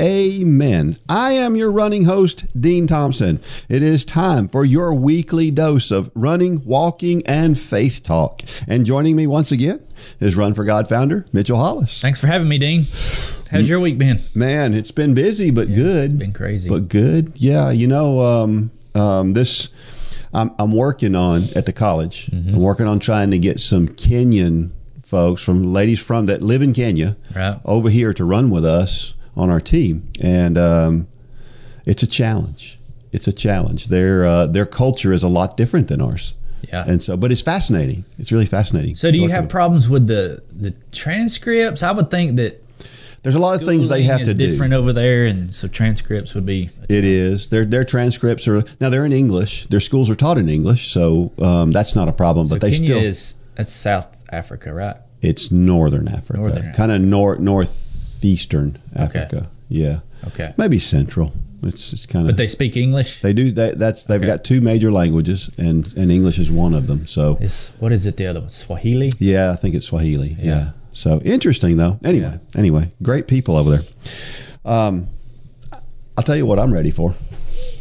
Amen. I am your running host, Dean Thompson. It is time for your weekly dose of running, walking, and faith talk. And joining me once again is Run for God founder, Mitchell Hollis. Thanks for having me, Dean. How's your week been? Man, it's been busy, but Yeah, good. been crazy. But good. Yeah, you know, um, um, this I'm, I'm working on at the college. Mm-hmm. I'm working on trying to get some Kenyan folks from ladies from that live in Kenya Right. over here to run with us on our team, and um, it's a challenge. It's a challenge. Their uh, their culture is a lot different than ours, Yeah. and so but it's fascinating. It's really fascinating. so, do you have problems with the the transcripts? I would think that There's a lot of things they have to do. different over there, and so transcripts would be. It is. Their their transcripts are now they're in English. Their schools are taught in English, so um, that's not a problem. So But they Kenya still is that's South Africa, right? it's northern Africa, Northern kind of north north northeastern Africa. Yeah, Okay, maybe central. It's it's kind of. but they speak English. they do that. That's they've Okay. got two major languages, and and English is one of them. So Is what is it? The other one, Swahili. yeah, I think it's Swahili. Yeah. Yeah. So interesting though. Anyway, anyway, great people over there. Um, I'll tell you what I'm ready for.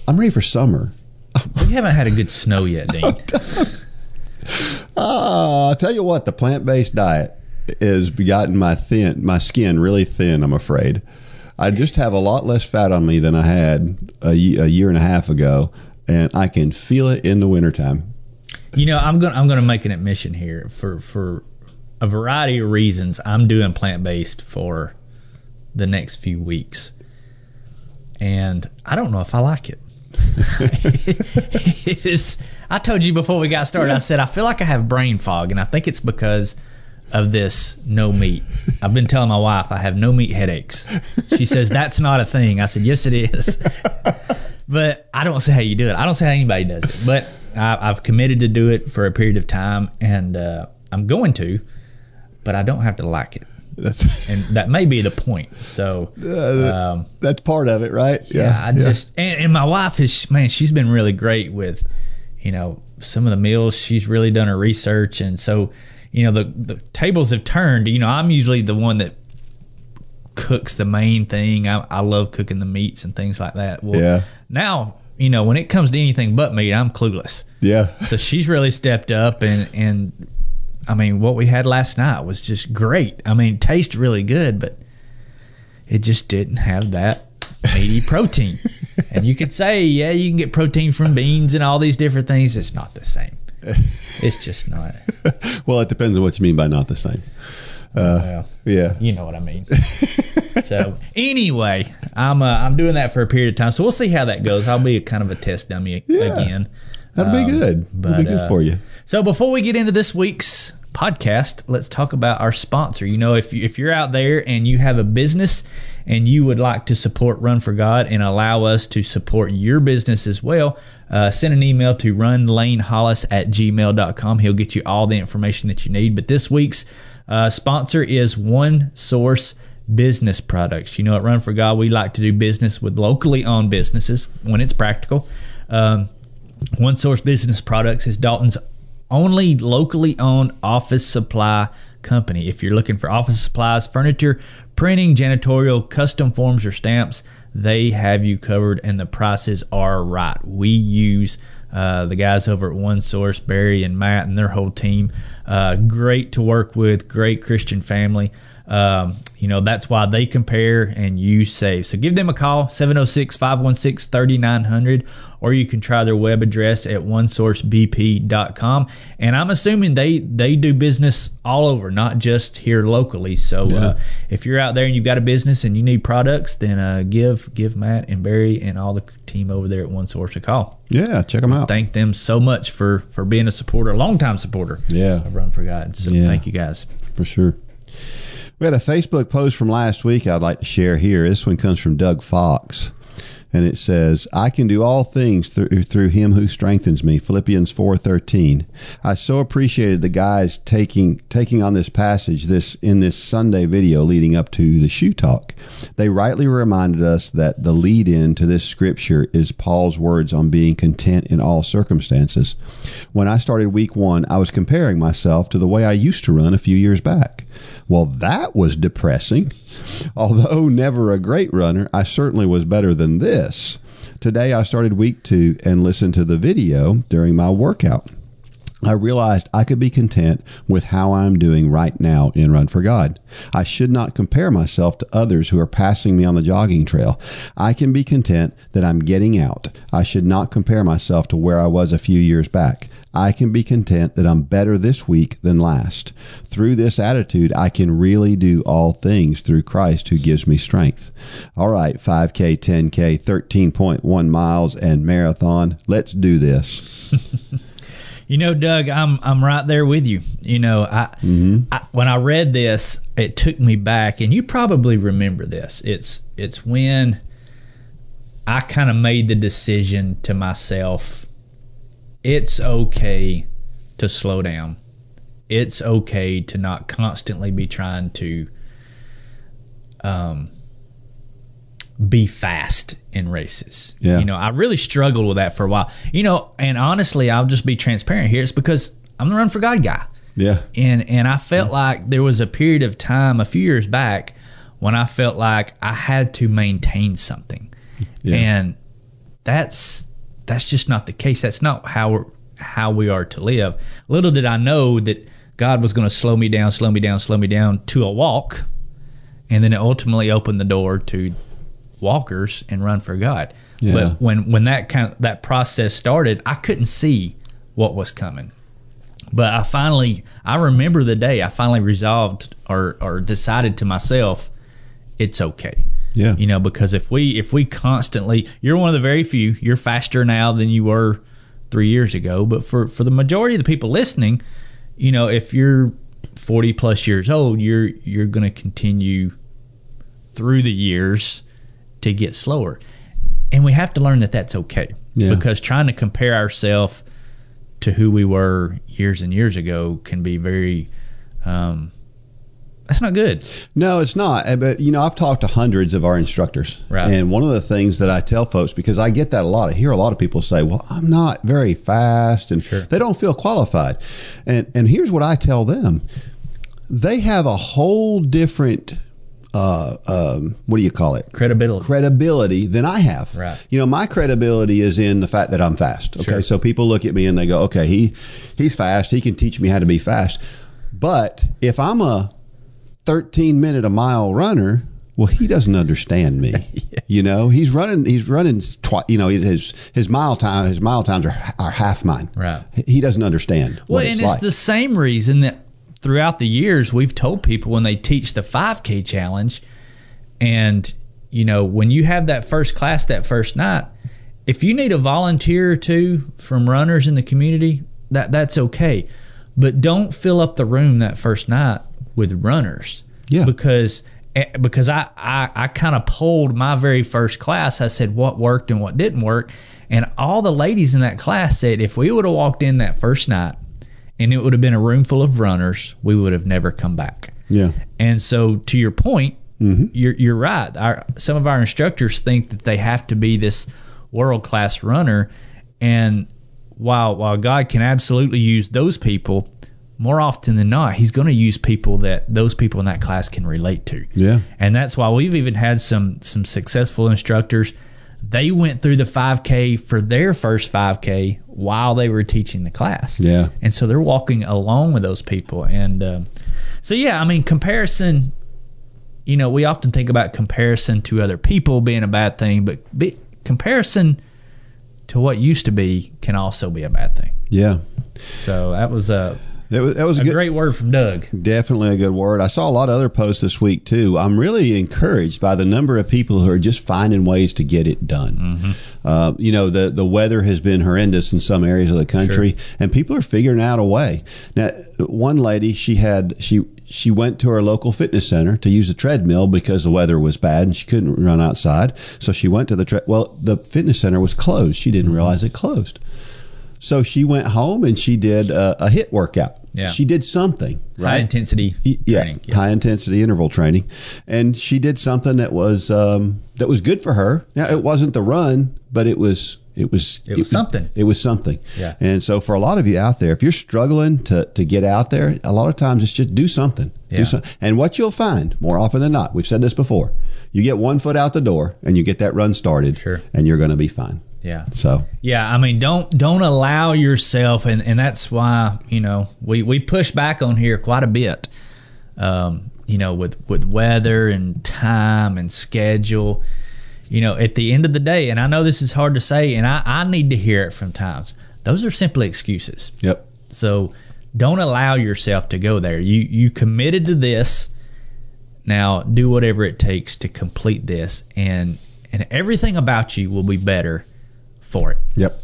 I'm ready for summer. We haven't had a good snow yet, Dean. Uh, I'll tell you what, the plant based diet has gotten my thin, my skin really thin. I'm afraid. I just have a lot less fat on me than I had a, a year and a half ago, and I can feel it in the wintertime. You know, I'm gonna I'm gonna make an admission here for for a variety of reasons. I'm doing plant based for the next few weeks, and I don't know if I like it. it is. I told you before we got started. I said I feel like I have brain fog, and I think it's because of this no meat. I've been telling my wife I have no meat headaches. She says that's not a thing. I said yes, it is. but I don't say how you do it. I don't say how anybody does it. But I, I've committed to do it for a period of time, and uh, I'm going to. But I don't have to like it, That's and that may be the point. So. Um, that's part of it, right? yeah, I just and, and my wife is man, she's been really great with, you know, some of the meals. She's really done her research, and so, you know, the the tables have turned. You know, I'm usually the one that cooks the main thing. I, I love cooking the meats and things like that. Well, Yeah. Now, you know, when it comes to anything but meat, I'm clueless. yeah. So she's really stepped up, and and I mean, what we had last night was just great. I mean, tastes really good, but it just didn't have that meaty protein. and you could say, yeah, you can get protein from beans and all these different things. It's not the same. It's just not. Well, it depends on what you mean by not the same. Uh, Well, Yeah. you know what I mean. so anyway, I'm uh, I'm doing that for a period of time. So we'll see how that goes. I'll be a kind of a test dummy Yeah. again. That'd be Um, good. That'd be good uh, for you. So before we get into this week's podcast, let's talk about our sponsor. You know, if you, if you're out there and you have a business and you would like to support Run for God and allow us to support your business as well, uh, send an email to runlanehollis at gmail.com. He'll get you all the information that you need. But this week's uh, sponsor is One Source Business Products. You know, at Run for God, we like to do business with locally owned businesses when it's practical. Um, one Source Business Products is Dalton's only locally owned office supply company. If you're looking for office supplies, furniture, printing, janitorial, custom forms, or stamps, they have you covered and the prices are right. We use uh, the guys over at One Source, Barry and Matt, and their whole team. Uh, great to work with, great Christian family. Um, you know, that's why they compare and you save. So give them a call, 706 516 3900, or you can try their web address at onesourcebp.com. And I'm assuming they, they do business all over, not just here locally. So uh, if you're out there and you've got a business and you need products, then uh, give give Matt and Barry and all the team over there at One Source a call. Yeah, check them out. Thank them so much for, for being a supporter, a longtime supporter Yeah. of Run for God. So Yeah. thank you guys. for sure. We had a Facebook post from last week I'd like to share here. This one comes from Doug Fox. And it says, I can do all things through, through him who strengthens me. Philippians 4.13. I so appreciated the guys taking taking on this passage this in this Sunday video leading up to the shoe talk. They rightly reminded us that the lead in to this scripture is Paul's words on being content in all circumstances. When I started week one, I was comparing myself to the way I used to run a few years back. Well, that was depressing. Although never a great runner, I certainly was better than this. Today I started week two and listened to the video during my workout. I realized I could be content with how I'm doing right now in Run for God. I should not compare myself to others who are passing me on the jogging trail. I can be content that I'm getting out. I should not compare myself to where I was a few years back. I can be content that I'm better this week than last. Through this attitude, I can really do all things through Christ who gives me strength. All right, 5K, 10K, 13.1 miles, and marathon. Let's do this. You know, Doug, I'm I'm right there with you. You know, I, mm-hmm. I when I read this, it took me back, and you probably remember this. It's it's when I kind of made the decision to myself. It's okay to slow down. It's okay to not constantly be trying to um, be fast in races. Yeah. You know, I really struggled with that for a while. You know, and honestly, I'll just be transparent here. It's because I'm the run for God guy. Yeah. And and I felt like there was a period of time a few years back when I felt like I had to maintain something. Yeah. And that's that's just not the case. That's not how we're, how we are to live. Little did I know that God was going to slow me down, slow me down, slow me down to a walk, and then it ultimately opened the door to walkers and run for God. Yeah. But when when that kind of, that process started, I couldn't see what was coming. But I finally, I remember the day I finally resolved or or decided to myself, it's okay. Yeah. You know, because if we if we constantly, you're one of the very few. You're faster now than you were three years ago. But for for the majority of the people listening, you know, if you're 40 plus years old, you're you're going to continue through the years to get slower, and we have to learn that that's okay. Yeah. Because trying to compare ourselves to who we were years and years ago can be very um, that's not good. No, it's not. Uh, But you know, I've talked to hundreds of our instructors, Right. and one of the things that I tell folks because I get that a lot. I hear a lot of people say, "Well, I'm not very fast," and Sure. they don't feel qualified. And and here's what I tell them: they have a whole different. Uh, um, what do you call it? Credibility. credibility than I have. Right. You know, my credibility is in the fact that I'm fast. Okay. Sure. So people look at me and they go, okay, he he's fast. He can teach me how to be fast. But if I'm a 13 minute a mile runner, well, he doesn't understand me. You know, he's running. He's running twice. You know, his his mile time. His mile times are are half mine. Right. He doesn't understand. Well, and it's it's like. the same reason that throughout the years we've told people when they teach the 5K challenge, and you know when you have that first class that first night, if you need a volunteer or two from runners in the community, that that's okay, but don't fill up the room that first night with runners. Yeah. because. eh, Because I, I, I kind of polled my very first class. I said what worked and what didn't work. And all the ladies in that class said if we would have walked in that first night and it would have been a room full of runners, we would have never come back. yeah. And so, to your point, you're you're right. Our some of our instructors think that they have to be this world class runner, and while while God can absolutely use those people, more often than not, He's going to use people that those people in that class can relate to. Yeah. and that's why we've even had some some successful instructors. They went through the 5K for their first 5K while they were teaching the class. Yeah. And so they're walking along with those people. And um, so, yeah, I mean, comparison, you know, we often think about comparison to other people being a bad thing, but be, comparison to what used to be can also be a bad thing. Yeah. So that was a. That was, that was A good. great word from Doug. Definitely a good word. I saw a lot of other posts this week too. I'm really encouraged by the number of people who are just finding ways to get it done. Uh, you know, the the weather has been horrendous in some areas of the country, and people are figuring out a way. Now, one lady, she had she she went to her local fitness center to use a treadmill because the weather was bad and she couldn't run outside. So she went to the tre- well, the fitness center was closed. She didn't realize it closed. So she went home and she did a, a HIIT workout. Yeah. She did something, right? High intensity Y- yeah, training. high intensity interval training, and she did something that was um, that was good for her. Now it wasn't the run, but it was it was It was something. It was something. Yeah. And so for a lot of you out there, if you're struggling to to get out there, a lot of times it's just do something. Yeah. Do some, and what you'll find more often than not, we've said this before, you get one foot out the door and you get that run started, Sure. and you're going to be fine. Yeah. So Yeah, I mean, don't don't allow yourself, and, and that's why you know we, we push back on here quite a bit. Um, you know, with with weather and time and schedule. You know, at the end of the day, and I know this is hard to say, and I, I need to hear it from times. Those are simply excuses. yep. So don't allow yourself to go there. You you committed to this. Now do whatever it takes to complete this, and and everything about you will be better for it. Yep.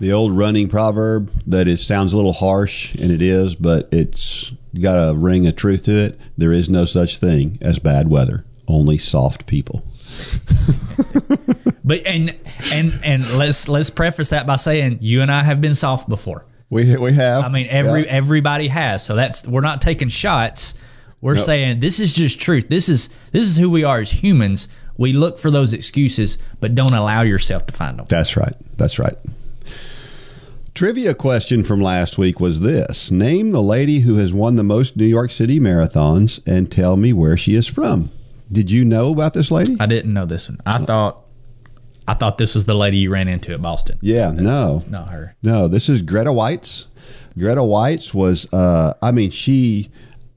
The old running proverb that is sounds a little harsh, and it is, but it's got a ring of truth to it. There is no such thing as bad weather, only soft people. But and and and let's let's preface that by saying you and I have been soft before. We we have. I mean, every Yeah. everybody has. So that's we're not taking shots. We're Nope. saying this is just truth. This is this is who we are as humans. We look for those excuses, but don't allow yourself to find them. That's right. That's right. Trivia question from last week was this: Name the lady who has won the most New York City marathons, and tell me where she is from. Did you know about this lady? I didn't know this one. I thought I thought this was the lady you ran into at Boston. Yeah, no, Not her. No, this is Greta Waitz. Greta Waitz was, uh, I mean, she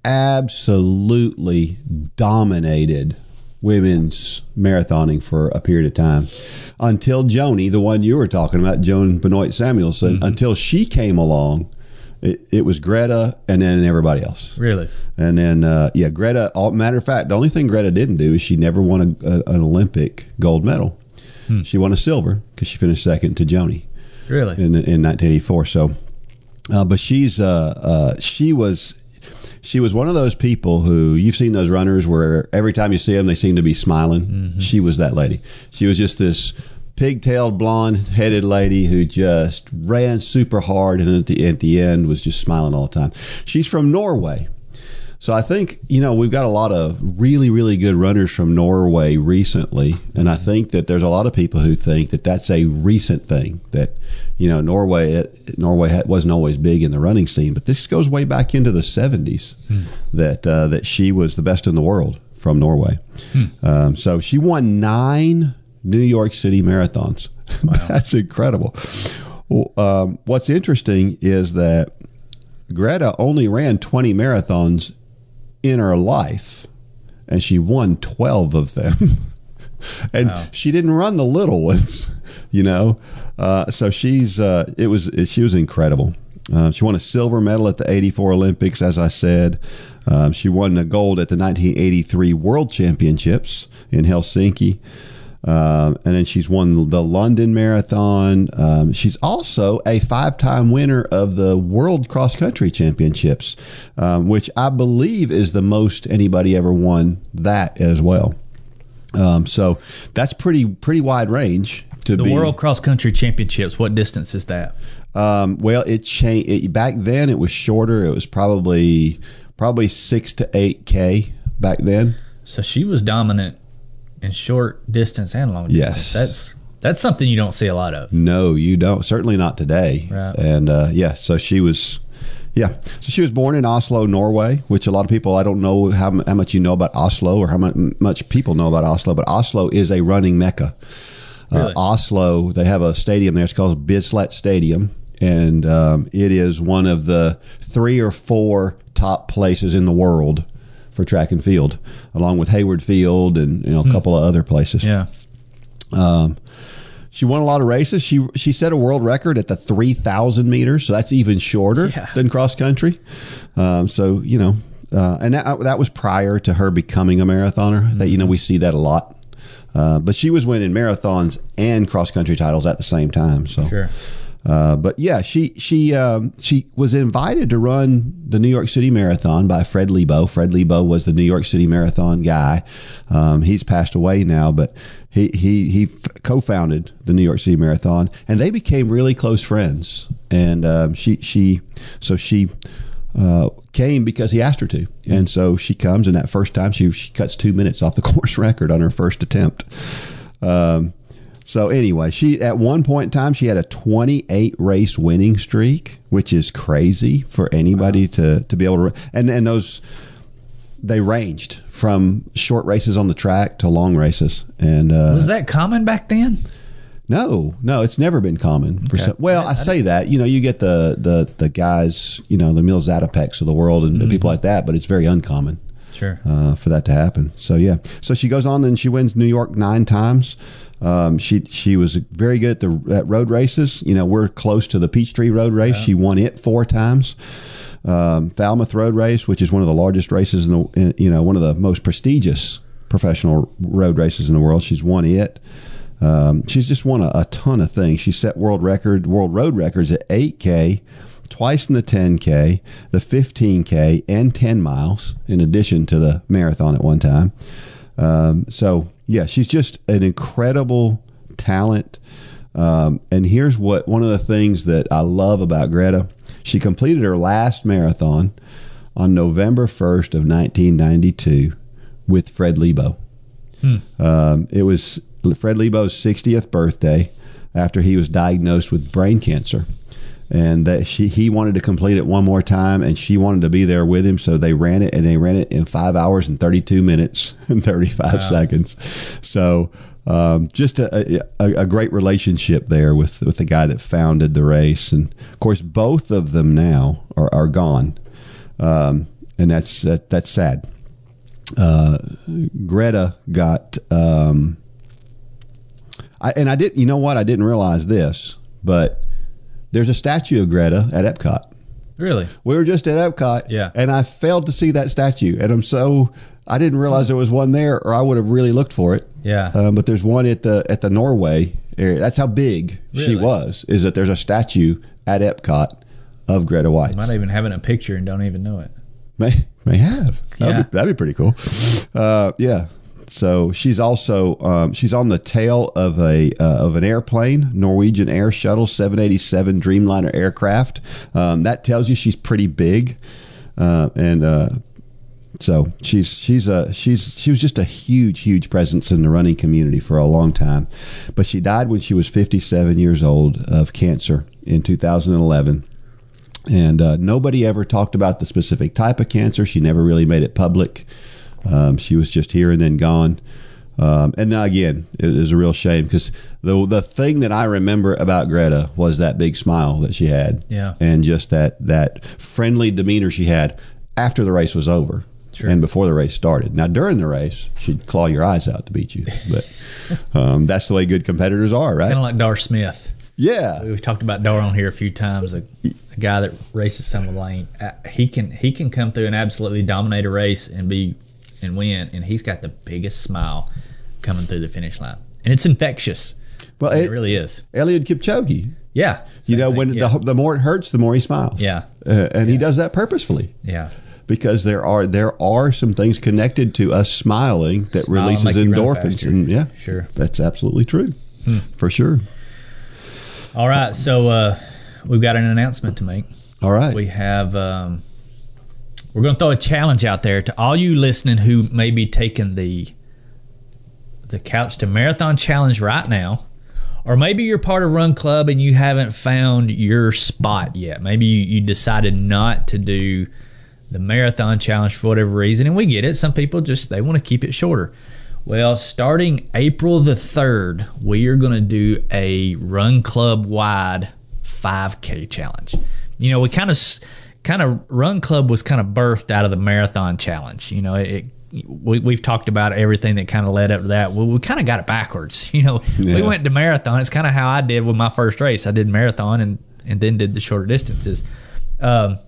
absolutely dominated women's marathoning for a period of time until Joni, the one you were talking about, Joan Benoit Samuelson, until she came along. It, it was Greta and then everybody else. Really? And then, uh, yeah, Greta. All, matter of fact, the only thing Greta didn't do is she never won a, a, an Olympic gold medal. She won a silver because she finished second to Joni Really? in, in 1984. So, uh, but she's uh, uh, she was she was one of those people who you've seen those runners where every time you see them they seem to be smiling. Mm-hmm. She was that lady. She was just this pigtailed blonde headed lady who just ran super hard and at the at the end was just smiling all the time. She's from Norway. So I think you know we've got a lot of really really good runners from Norway recently, and I think that there's a lot of people who think that that's a recent thing. That you know Norway it, Norway wasn't always big in the running scene, but this goes way back into the 70s. That uh, that she was the best in the world from Norway. Um, so she won nine New York City marathons. that's incredible. Well, um, what's interesting is that Greta only ran 20 marathons in her life, and she won 12 of them. and Wow. she didn't run the little ones, you know. Uh, so she's uh, it was she was incredible. Uh, she won a silver medal at the '84 Olympics, as I said. Um, she won the gold at the 1983 World Championships in Helsinki. Um, and then she's won the London Marathon. Um, she's also a five time winner of the World Cross Country Championships, um, which I believe is the most anybody ever won that as well. Um, so that's pretty pretty wide range to The be. World Cross Country Championships, what distance is that? Um, well, it changed. It, back then, it was shorter. It was probably probably six to eight k back then. So she was dominant in short distance and long Yes. distance. That's that's something you don't see a lot of. No, you don't. Certainly not today. Right. And uh, yeah, so she was. Yeah, so she was born in Oslo, Norway, which a lot of people I don't know how, how much you know about Oslo or how much, much people know about Oslo, but Oslo is a running mecca. Really? Uh, Oslo, they have a stadium there. It's called Bislett Stadium, and um, it is one of the three or four top places in the world for track and field, along with Hayward Field and you know a couple of other places. Yeah. Um, She won a lot of races. She she set a world record at the three thousand meters, so that's even shorter Yeah. than cross country. Um, so you know, uh, and that that was prior to her becoming a marathoner. That you know we see that a lot. Uh, but she was winning marathons and cross country titles at the same time. So Sure. uh, but yeah, she she um, she was invited to run the New York City Marathon by Fred Lebow. Fred Lebow was the New York City Marathon guy. Um, he's passed away now, but he he he co-founded the New York City Marathon, and they became really close friends. And um, she she so she. Uh, came because he asked her to, and so she comes. And that first time, she she cuts two minutes off the course record on her first attempt. Um, so anyway, she at one point in time she had a 28 race winning streak, which is crazy for anybody to to be able to. And and those they ranged from short races on the track to long races. And uh, Was that common back then? No, no, it's never been common for Okay. some. Well, I, say that you know you get the the the guys you know the Emil Zatopeks of the world and people like that, but it's very uncommon Sure. uh, for that to happen. So yeah, so she goes on and she wins New York nine times. Um, she she was very good at the at road races. You know, we're close to the Peachtree Road Race. She won it four times. Um, Falmouth Road Race, which is one of the largest races in the in, you know one of the most prestigious professional road races in the world. She's won it. Um, she's just won a, a ton of things. She set world record, world road records at 8K, twice in the 10K, the 15K, and 10 miles, in addition to the marathon at one time. Um, so, yeah, she's just an incredible talent. Um, and here's what one of the things that I love about Greta she completed her last marathon on November 1st of 1992 with Fred Lebow. Um, it was Fred Lebow's 60th birthday after he was diagnosed with brain cancer. And that she he wanted to complete it one more time, and she wanted to be there with him. So they ran it, and they ran it in five hours and thirty two minutes and thirty five seconds. So um, just a, a, a great relationship there with with the guy that founded the race, and of course both of them now are, are gone, um, and that's that, that's sad. Uh, Greta got um, I, and I didn't. You know what? I didn't realize this, but there's a statue of Greta at Epcot. Really? We were just at Epcot, Yeah. and I failed to see that statue, and I'm so I didn't realize there was one there, or I would have really looked for it. Yeah. Um, but there's one at the at the Norway area. That's how big she was. Is that there's a statue at Epcot of Greta Waitz? Might even having a picture and don't even know it. May may have. That'd, Yeah. be, that'd be pretty cool. Uh, yeah. So she's also um, she's on the tail of a uh, of an airplane, Norwegian Air Shuttle 787 Dreamliner aircraft. Um, that tells you she's pretty big, uh, and uh, so she's she's a she's she was just a huge huge presence in the running community for a long time, but she died when she was 57 years old of cancer in 2011 and uh, nobody ever talked about the specific type of cancer. She never really made it public. Um, she was just here and then gone. Um, and now again, it is a real shame because the the thing that I remember about Greta was that big smile that she had, Yeah. and just that that friendly demeanor she had after the race was over. Sure. And before the race started. Now, during the race, she'd claw your eyes out to beat you. But um, that's the way good competitors are, right? Kind of like Dar Smith. yeah. We've talked about Dar on here a few times. A, a guy that races some lane. Uh, he can he can come through and absolutely dominate a race and be and win. And he's got the biggest smile coming through the finish line, and it's infectious. Well, It, it, really is. Eliud Kipchoge, Yeah. You know, thing. when yeah. the, the more it hurts, the more he smiles. Yeah. Uh, and he does that purposefully yeah. because there are there are some things connected to us smiling that releases endorphins, and yeah, Sure. that's absolutely true, Hmm. for sure. All right. So uh, we've got an announcement to make. All right, we have um, we're going to throw a challenge out there to all you listening who may be taking the the couch to marathon challenge right now. Or maybe you're part of run club and you haven't found your spot yet. Maybe you, you decided not to do the marathon challenge for whatever reason and we get it. Some people just they want to keep it shorter. Well starting april the 3rd we are going to do a run club wide 5k challenge. You know we kind of kind of run club was kind of birthed out of the marathon challenge you know it we, we've talked about everything that kind of led up to that. Well, we kind of got it backwards. You know, we went to marathon. It's kind of how I did with my first race. I did marathon and and then did the shorter distances. Um,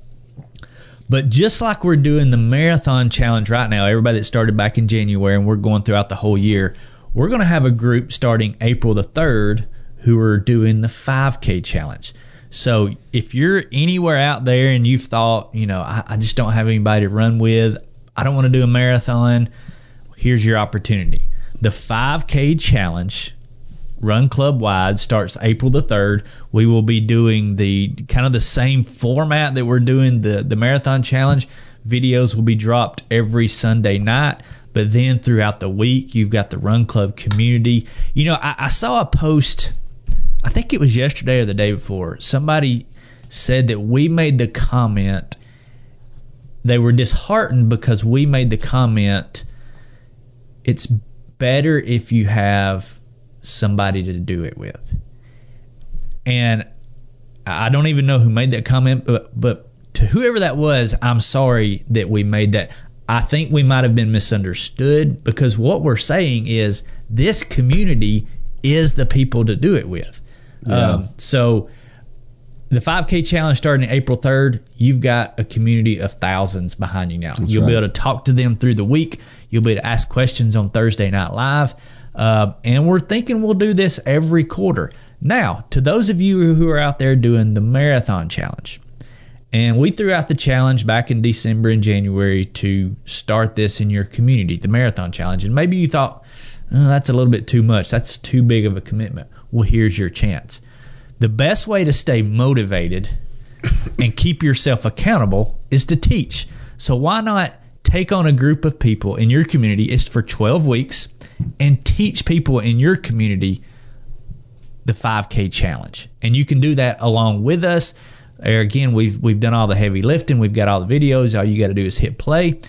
but just like we're doing the marathon challenge right now, everybody that started back in January and we're going throughout the whole year, we're going to have a group starting April the 3rd who are doing the 5K challenge. So if you're anywhere out there and you've thought, you know, I, I just don't have anybody to run with, I don't want to do a marathon, here's your opportunity. The 5K challenge Run Club Wide starts April the 3rd. We will be doing the kind of the same format that we're doing the, the marathon challenge. Videos will be dropped every Sunday night, but then throughout the week, you've got the Run Club community. You know, I, I saw a post, I think it was yesterday or the day before. Somebody said that we made the comment, they were disheartened because we made the comment, it's better if you have somebody to do it with. And I don't even know who made that comment, but but to whoever that was, I'm sorry that we made that. I think we might have been misunderstood because what we're saying is this community is the people to do it with. Um, so the 5K challenge starting April 3rd, you've got a community of thousands behind you now. You'll be able to talk to them through the week. You'll be able to ask questions on Thursday Night Live. Uh, and we're thinking we'll do this every quarter. Now, to those of you who are out there doing the marathon challenge, and we threw out the challenge back in December and January to start this in your community, the marathon challenge. And maybe you thought, oh, that's a little bit too much. That's too big of a commitment. Well, here's your chance. The best way to stay motivated and keep yourself accountable is to teach. So why not take on a group of people in your community? It's for 12 weeks and teach people in your community the 5K challenge. And you can do that along with us. Again, we've we've done all the heavy lifting. We've got all the videos. All you got to do is hit play.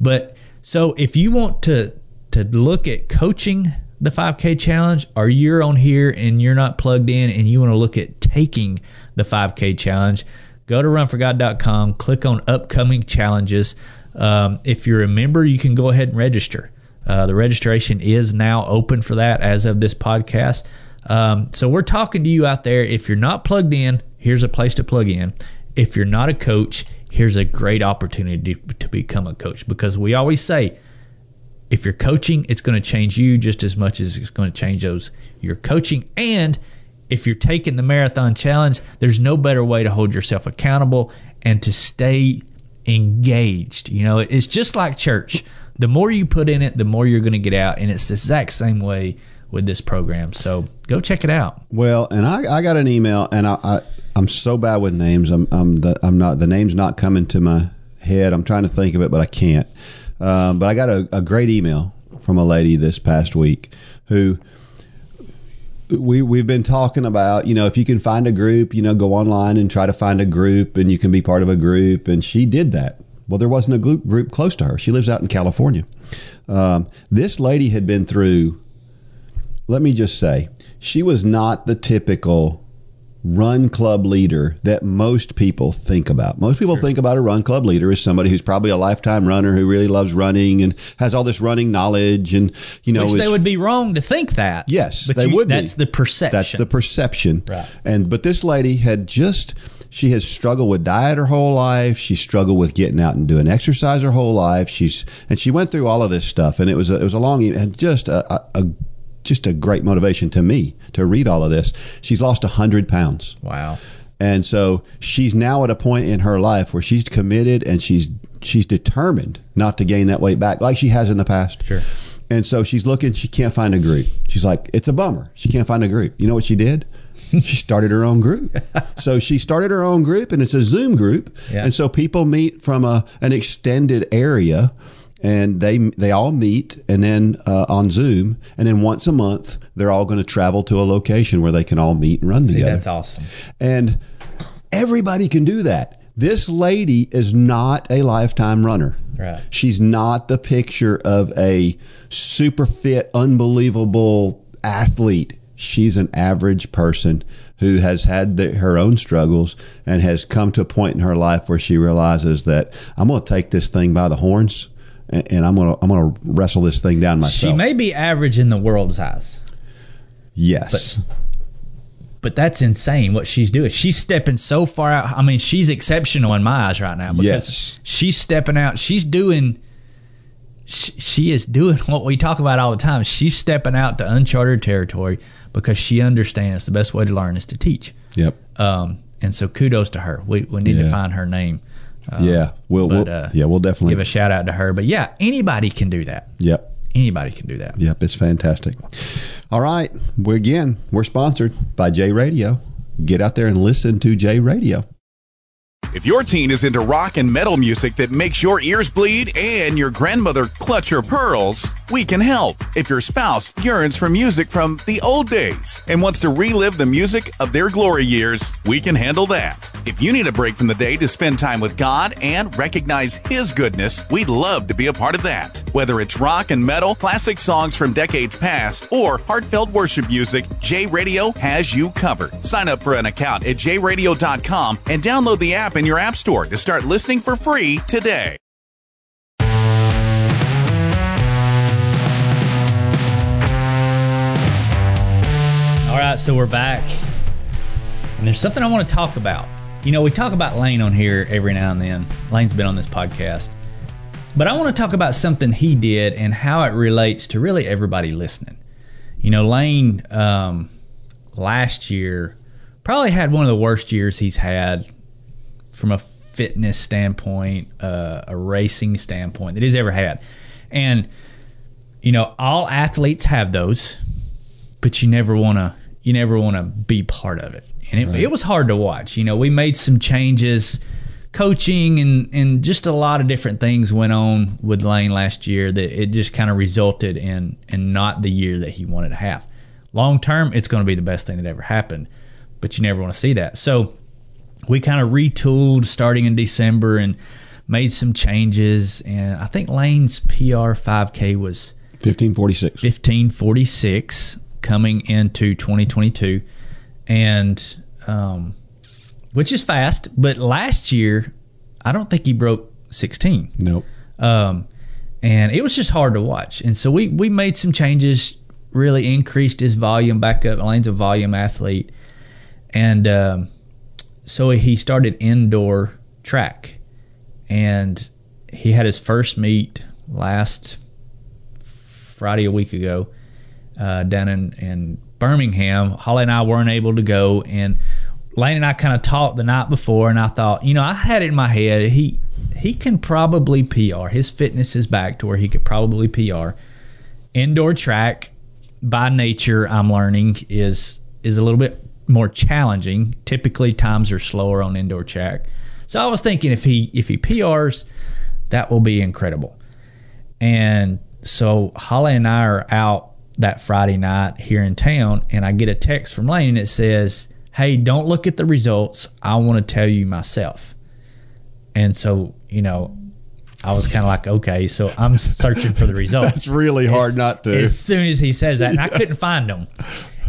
But so if you want to to look at coaching the 5K challenge, or you're on here and you're not plugged in and you want to look at taking the 5K challenge, go to runforgod.com, click on upcoming challenges. Um, if you're a member, you can go ahead and register. Uh, the registration is now open for that as of this podcast. Um, so we're talking to you out there. If you're not plugged in, here's a place to plug in. If you're not a coach, here's a great opportunity to, to become a coach because we always say if you're coaching, it's going to change you just as much as it's going to change those you're coaching. And if you're taking the marathon challenge, there's no better way to hold yourself accountable and to stay engaged. You know, it's just like church. The more you put in it, the more you're going to get out. And it's the exact same way with this program. So go check it out. Well, and I, I got an email, and I, I I'm so bad with names. I'm I'm the, I'm not the name's not coming to my head. I'm trying to think of it, but I can't. Um, but I got a, a great email from a lady this past week who we we've been talking about. You know, if you can find a group, you know, go online and try to find a group, and you can be part of a group. And she did that. Well, there wasn't a group group close to her. She lives out in California. Um, this lady had been through let me just say, she was not the typical run club leader that most people think about. Most people think about a run club leader as somebody who's probably a lifetime runner who really loves running and has all this running knowledge and you know Which they would be wrong to think that. Yes, but they you- would be. That's the perception. That's the perception. Right. And but this lady had just she has struggled with diet her whole life. She struggled with getting out and doing exercise her whole life. She's and she went through all of this stuff, and it was a, it was a long and just a, a, a just a great motivation to me to read all of this. She's lost hundred pounds. wow. And so she's now at a point in her life where she's committed and she's she's determined not to gain that weight back like she has in the past. Sure. And so she's looking, she can't find a group. She's like, it's a bummer. She can't find a group. You know what she did? she started her own group. So she started her own group and it's a Zoom group. Yeah. And so people meet from a an extended area and they they all meet and then uh, on Zoom and then once a month they're all going to travel to a location where they can all meet and run See, together. that's awesome. And everybody can do that. This lady is not a lifetime runner. Right. She's not the picture of a super fit, unbelievable athlete. She's an average person who has had the, her own struggles and has come to a point in her life where she realizes that I'm going to take this thing by the horns and, I'm gonna I'm gonna wrestle this thing down myself. She may be average in the world's eyes, yes, but that's insane what she's doing. She's stepping so far out. I mean, she's exceptional in my eyes right now because Yes. she's stepping out. She's doing. She, she is doing what we talk about all the time. She's stepping out to uncharted territory because she understands the best way to learn is to teach. yep, Um, and so kudos to her. We, we need to find her name. Yeah. We'll, but, we'll uh, yeah we'll definitely Give a shout out to her. But yeah, anybody can do that. yep. Anybody can do that. Yep, it's fantastic. All right, we again we're sponsored by J Radio. Get out there and listen to J Radio. If your teen is into rock and metal music that makes your ears bleed and your grandmother clutch her pearls, we can help. If your spouse yearns for music from the old days and wants to relive the music of their glory years, we can handle that. If you need a break from the day to spend time with God and recognize His goodness, we'd love to be a part of that. Whether it's rock and metal, classic songs from decades past, or heartfelt worship music, J Radio has you covered. Sign up for an account at jradio.com and download the app in your app store to start listening for free today. All right, so we're back. And there's something I want to talk about. You know, we talk about Lane on here every now and then. Lane's been on this podcast. But I want to talk about something he did and how it relates to really everybody listening. You know, Lane um, last year probably had one of the worst years he's had from a fitness standpoint, uh, a racing standpoint that he's ever had. And, you know, all athletes have those, but you never want to you never want to be part of it. And it, it was hard to watch. You know, we made some changes, coaching and and just a lot of different things went on with Lane last year that it just kind of resulted in in not the year that he wanted to have. Long term, it's going to be the best thing that ever happened, but you never want to see that. So we kind of retooled starting in December and made some changes. And I think Lane's PR 5K was Fifteen forty six. 1546 coming into 2022 and um, which is fast but last year i don't think he broke 16 Nope. um, and it was just hard to watch and so we we made some changes really increased his volume back up lane's a volume athlete and um, so he started indoor track and he had his first meet last Friday a week ago uh, down in, in Birmingham. Holly and I weren't able to go, and Lane and I kind of talked the night before, and I thought, you know, I had it in my head he he can probably PR. His fitness is back to where he could probably PR. Indoor track, by nature, I'm learning is is a little bit more challenging. Typically, times are slower on indoor track. So I was thinking if he if he PRs, that will be incredible. And so Holly and I are out that Friday night here in town, and I get a text from Lane that says, Hey, don't look at the results. I want to tell you myself. And so, you know, I was kind of like, okay, so I'm searching for the results. It's really hard not to. As soon as he says that, and I couldn't find them.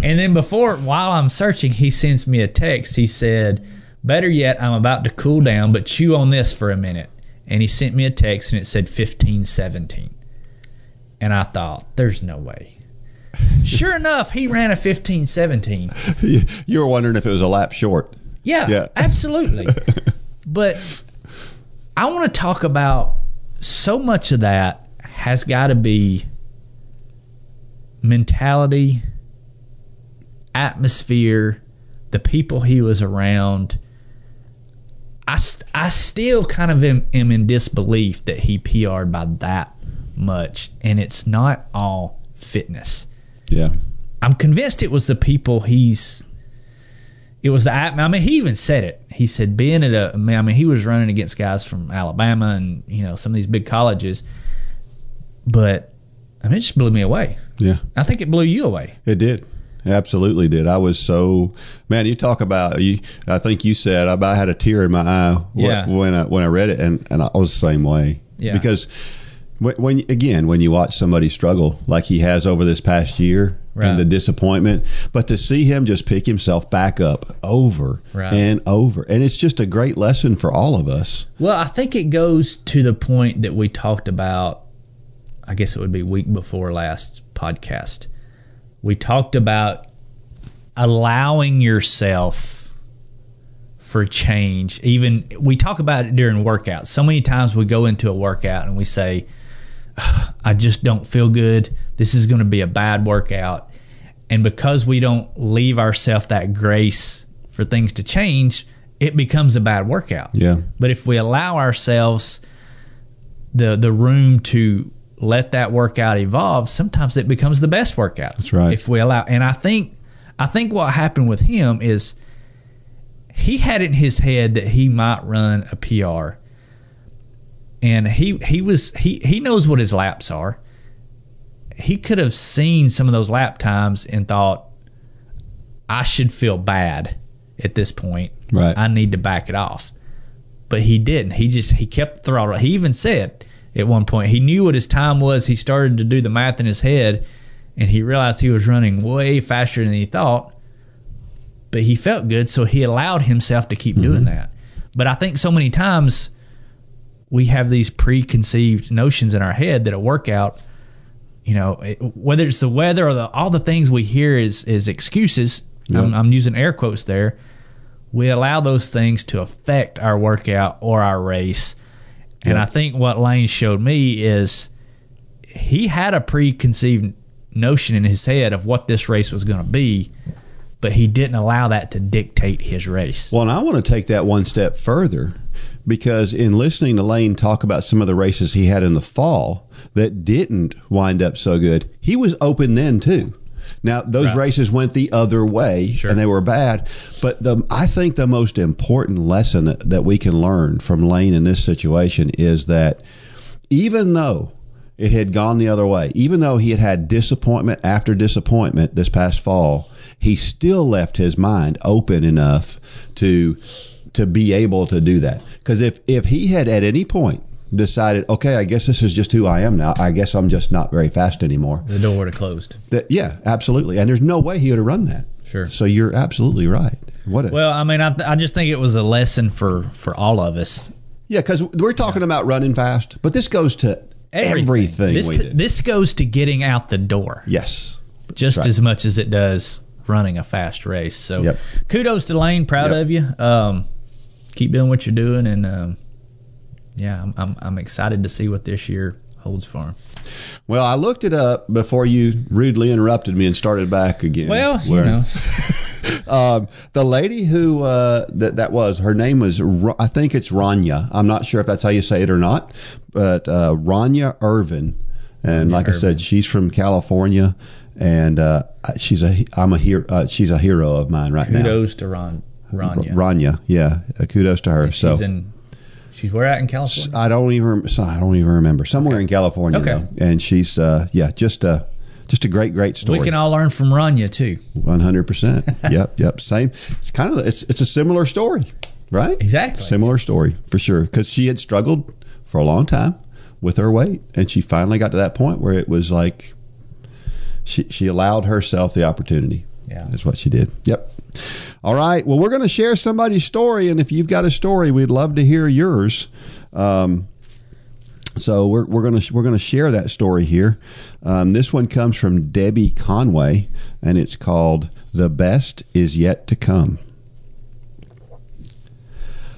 And then before, while I'm searching, he sends me a text. He said, Better yet, I'm about to cool down, but chew on this for a minute. And he sent me a text and it said 1517. And I thought, there's no way. Sure enough, he ran a 1517. you were wondering if it was a lap short. Yeah, Yeah. absolutely. but I want to talk about so much of that has got to be mentality, atmosphere, the people he was around. I, I still kind of am, am in disbelief that he PR'd by that much, and it's not all fitness. Yeah. I'm convinced it was the people he's. It was the. I mean, he even said it. He said being at a. I mean, he was running against guys from Alabama and you know some of these big colleges, but I mean, it just blew me away. Yeah. I think it blew you away. It did. Absolutely did. I was so man. You talk about you. I think you said I about had a tear in my eye Yeah. when I when I read it, and and I was the same way. Yeah. Because when, when again when you watch somebody struggle like he has over this past year Right. and the disappointment, but to see him just pick himself back up over Right. and over, and it's just a great lesson for all of us. Well, I think it goes to the point that we talked about I guess it would be week before last podcast. We talked about allowing yourself for change. Even we talk about it during workouts. So many times we go into a workout and we say, I just don't feel good. This is going to be a bad workout. And because we don't leave ourselves that grace for things to change, it becomes a bad workout. Yeah. But if we allow ourselves the the room to let that workout evolve, sometimes it becomes the best workout. That's right. If we allow and I think I think what happened with him is he had it in his head that he might run a PR. And he he was he he knows what his laps are. He could have seen some of those lap times and thought I should feel bad at this point. Right. I need to back it off. But he didn't. He just he kept the throttle. He even said at one point he knew what his time was. He started to do the math in his head and he realized he was running way faster than he thought. But he felt good, so he allowed himself to keep doing mm-hmm. that. But I think so many times we have these preconceived notions in our head that a workout, you know, it, whether it's the weather or the, all the things we hear is is excuses. I'm, I'm using air quotes there. We allow those things to affect our workout or our race. And Yeah. I think what Lane showed me is he had a preconceived notion in his head of what this race was going to be, but he didn't allow that to dictate his race. Well, and I want to take that one step further because in listening to Lane talk about some of the races he had in the fall that didn't wind up so good, he was open then too. Now those Right. races went the other way Sure. and they were bad, but the I think the most important lesson that, that we can learn from Lane in this situation is that even though it had gone the other way, even though he had had disappointment after disappointment this past fall, he still left his mind open enough to to be able to do that. Because if if he had at any point decided, okay, I guess this is just who I am now. I guess I'm just not very fast anymore. the door would have closed. That yeah, absolutely. And there's no way he would have run that. Sure. So you're absolutely right. What a Well, I mean, I, I just think it was a lesson for for all of us. yeah, because we're talking about running fast, but this goes to everything, this, we did. this goes to getting out the door yes. just right. as much as it does running a fast race. So, Yep. kudos to Lane. Proud Yep. of you. Um, keep doing what you're doing, and um, yeah, I'm, I'm I'm excited to see what this year holds for him. Well, I looked it up before you rudely interrupted me and started back again. Well, you know, um, the lady who uh, that that was her name was I think it's Rania. I'm not sure if that's how you say it or not, but uh, Rania Irvin, and like I said, she's from California, and uh, she's a I'm a hero. Uh, she's a hero of mine right now. kudos to Ron. Rania. Rania, yeah, uh, kudos to her. so She's where at in California? I don't even I don't even remember somewhere in California Okay. though, and she's uh, yeah just a just a great great story. We can all learn from Rania too. One hundred percent. Yep, yep. Same. It's kind of it's it's a similar story, right? Exactly. Similar story for sure. Because she had struggled for a long time with her weight, and she finally got to that point where it was like she she allowed herself the opportunity. Yeah. that's what she did. Yep. All right. Well, we're going to share somebody's story, and if you've got a story, we'd love to hear yours. Um, so we're, we're gonna we're gonna share that story here. Um, this one comes from Debbie Conway, and it's called "The Best Is Yet to Come."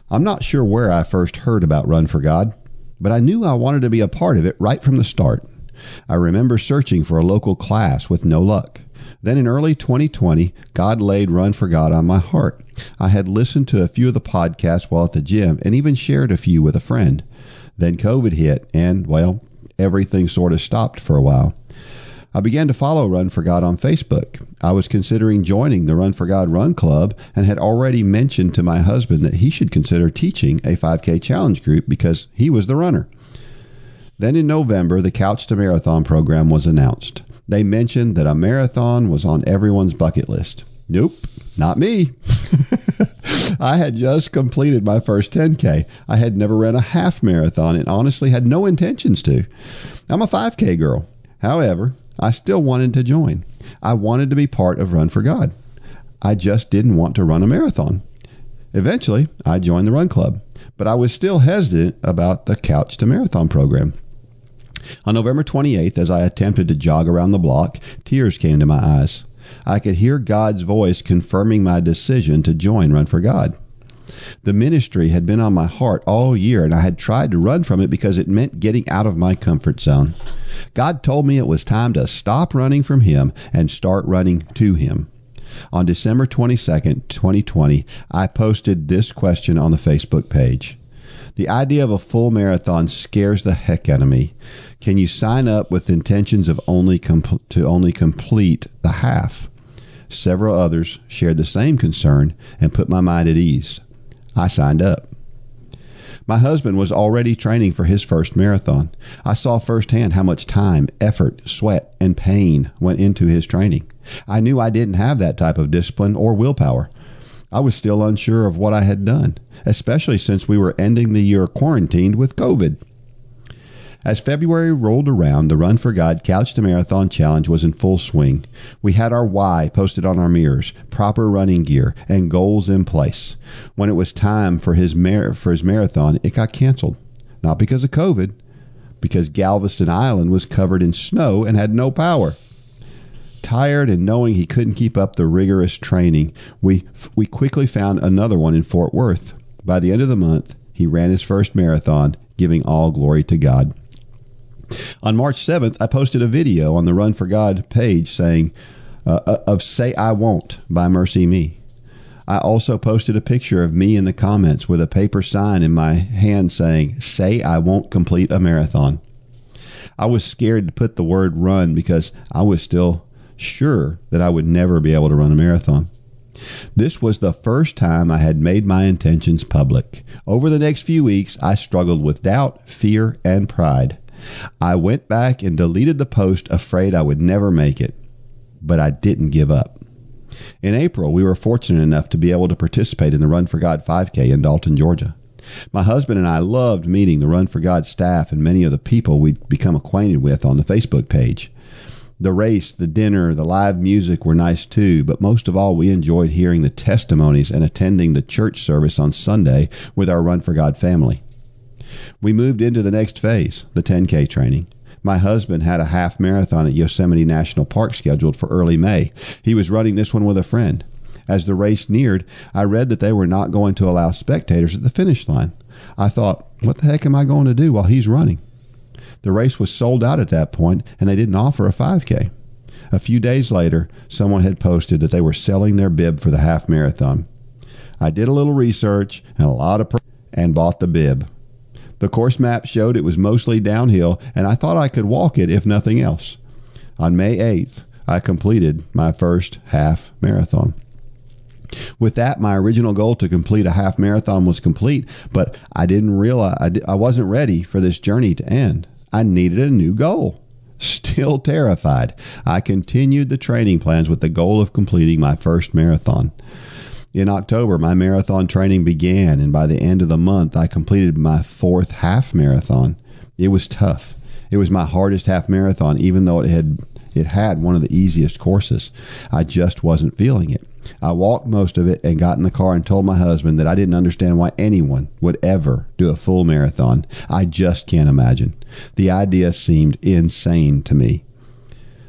I'm not sure where I first heard about Run for God, but I knew I wanted to be a part of it right from the start. I remember searching for a local class with no luck. Then in early 2020, God laid Run for God on my heart. I had listened to a few of the podcasts while at the gym and even shared a few with a friend. Then COVID hit, and, well, everything sort of stopped for a while. I began to follow Run for God on Facebook. I was considering joining the Run for God Run Club and had already mentioned to my husband that he should consider teaching a 5K challenge group because he was the runner. Then in November, the Couch to Marathon program was announced. They mentioned that a marathon was on everyone's bucket list. Nope, not me. I had just completed my first 10K. I had never ran a half marathon and honestly had no intentions to. I'm a 5K girl. However, I still wanted to join. I wanted to be part of Run for God. I just didn't want to run a marathon. Eventually, I joined the Run Club, but I was still hesitant about the Couch to Marathon program. On November 28th, as I attempted to jog around the block, tears came to my eyes. I could hear God's voice confirming my decision to join Run for God. The ministry had been on my heart all year, and I had tried to run from it because it meant getting out of my comfort zone. God told me it was time to stop running from Him and start running to Him. On December 22nd, 2020, I posted this question on the Facebook page. The idea of a full marathon scares the heck out of me. Can you sign up with intentions of only to only complete the half? Several others shared the same concern and put my mind at ease. I signed up. My husband was already training for his first marathon. I saw firsthand how much time, effort, sweat, and pain went into his training. I knew I didn't have that type of discipline or willpower. I was still unsure of what I had done, especially since we were ending the year quarantined with COVID. As February rolled around, the Run for God Couch to Marathon Challenge was in full swing. We had our why posted on our mirrors, proper running gear, and goals in place. When it was time for his mar- for his marathon, it got canceled. Not because of COVID, because Galveston Island was covered in snow and had no power. Tired and knowing he couldn't keep up the rigorous training, we we quickly found another one in Fort Worth. By the end of the month, he ran his first marathon, giving all glory to God. On March 7th, I posted a video on the Run for God page saying, uh, uh, of Say I Won't by MercyMe. I also posted a picture of me in the comments with a paper sign in my hand saying, Say I won't complete a marathon. I was scared to put the word run because I was still sure that I would never be able to run a marathon. This was the first time I had made my intentions public. Over the next few weeks, I struggled with doubt, fear, and pride. I went back and deleted the post, afraid I would never make it. But I didn't give up. In April, we were fortunate enough to be able to participate in the Run for God 5K in Dalton, Georgia. My husband and I loved meeting the Run for God staff and many of the people we'd become acquainted with on the Facebook page. The race, the dinner, the live music were nice too, but most of all, we enjoyed hearing the testimonies and attending the church service on Sunday with our Run for God family. We moved into the next phase, the 10K training. My husband had a half marathon at Yosemite National Park scheduled for early May. He was running this one with a friend. As the race neared, I read that they were not going to allow spectators at the finish line. I thought, what the heck am I going to do while he's running? The race was sold out at that point, and they didn't offer a 5K. A few days later, someone had posted that they were selling their bib for the half marathon. I did a little research and a lot of pr- and bought the bib. The course map showed it was mostly downhill, and I thought I could walk it if nothing else. On May 8th, I completed my first half marathon. With that, my original goal to complete a half marathon was complete, but I didn't realize I, I wasn't ready for this journey to end. I needed a new goal. Still terrified, I continued the training plans with the goal of completing my first marathon. In October, my marathon training began, and by the end of the month, I completed my fourth half marathon. It was tough. It was my hardest half marathon, even though it had it had one of the easiest courses. I just wasn't feeling it. I walked most of it and got in the car and told my husband that I didn't understand why anyone would ever do a full marathon. I just can't imagine. The idea seemed insane to me.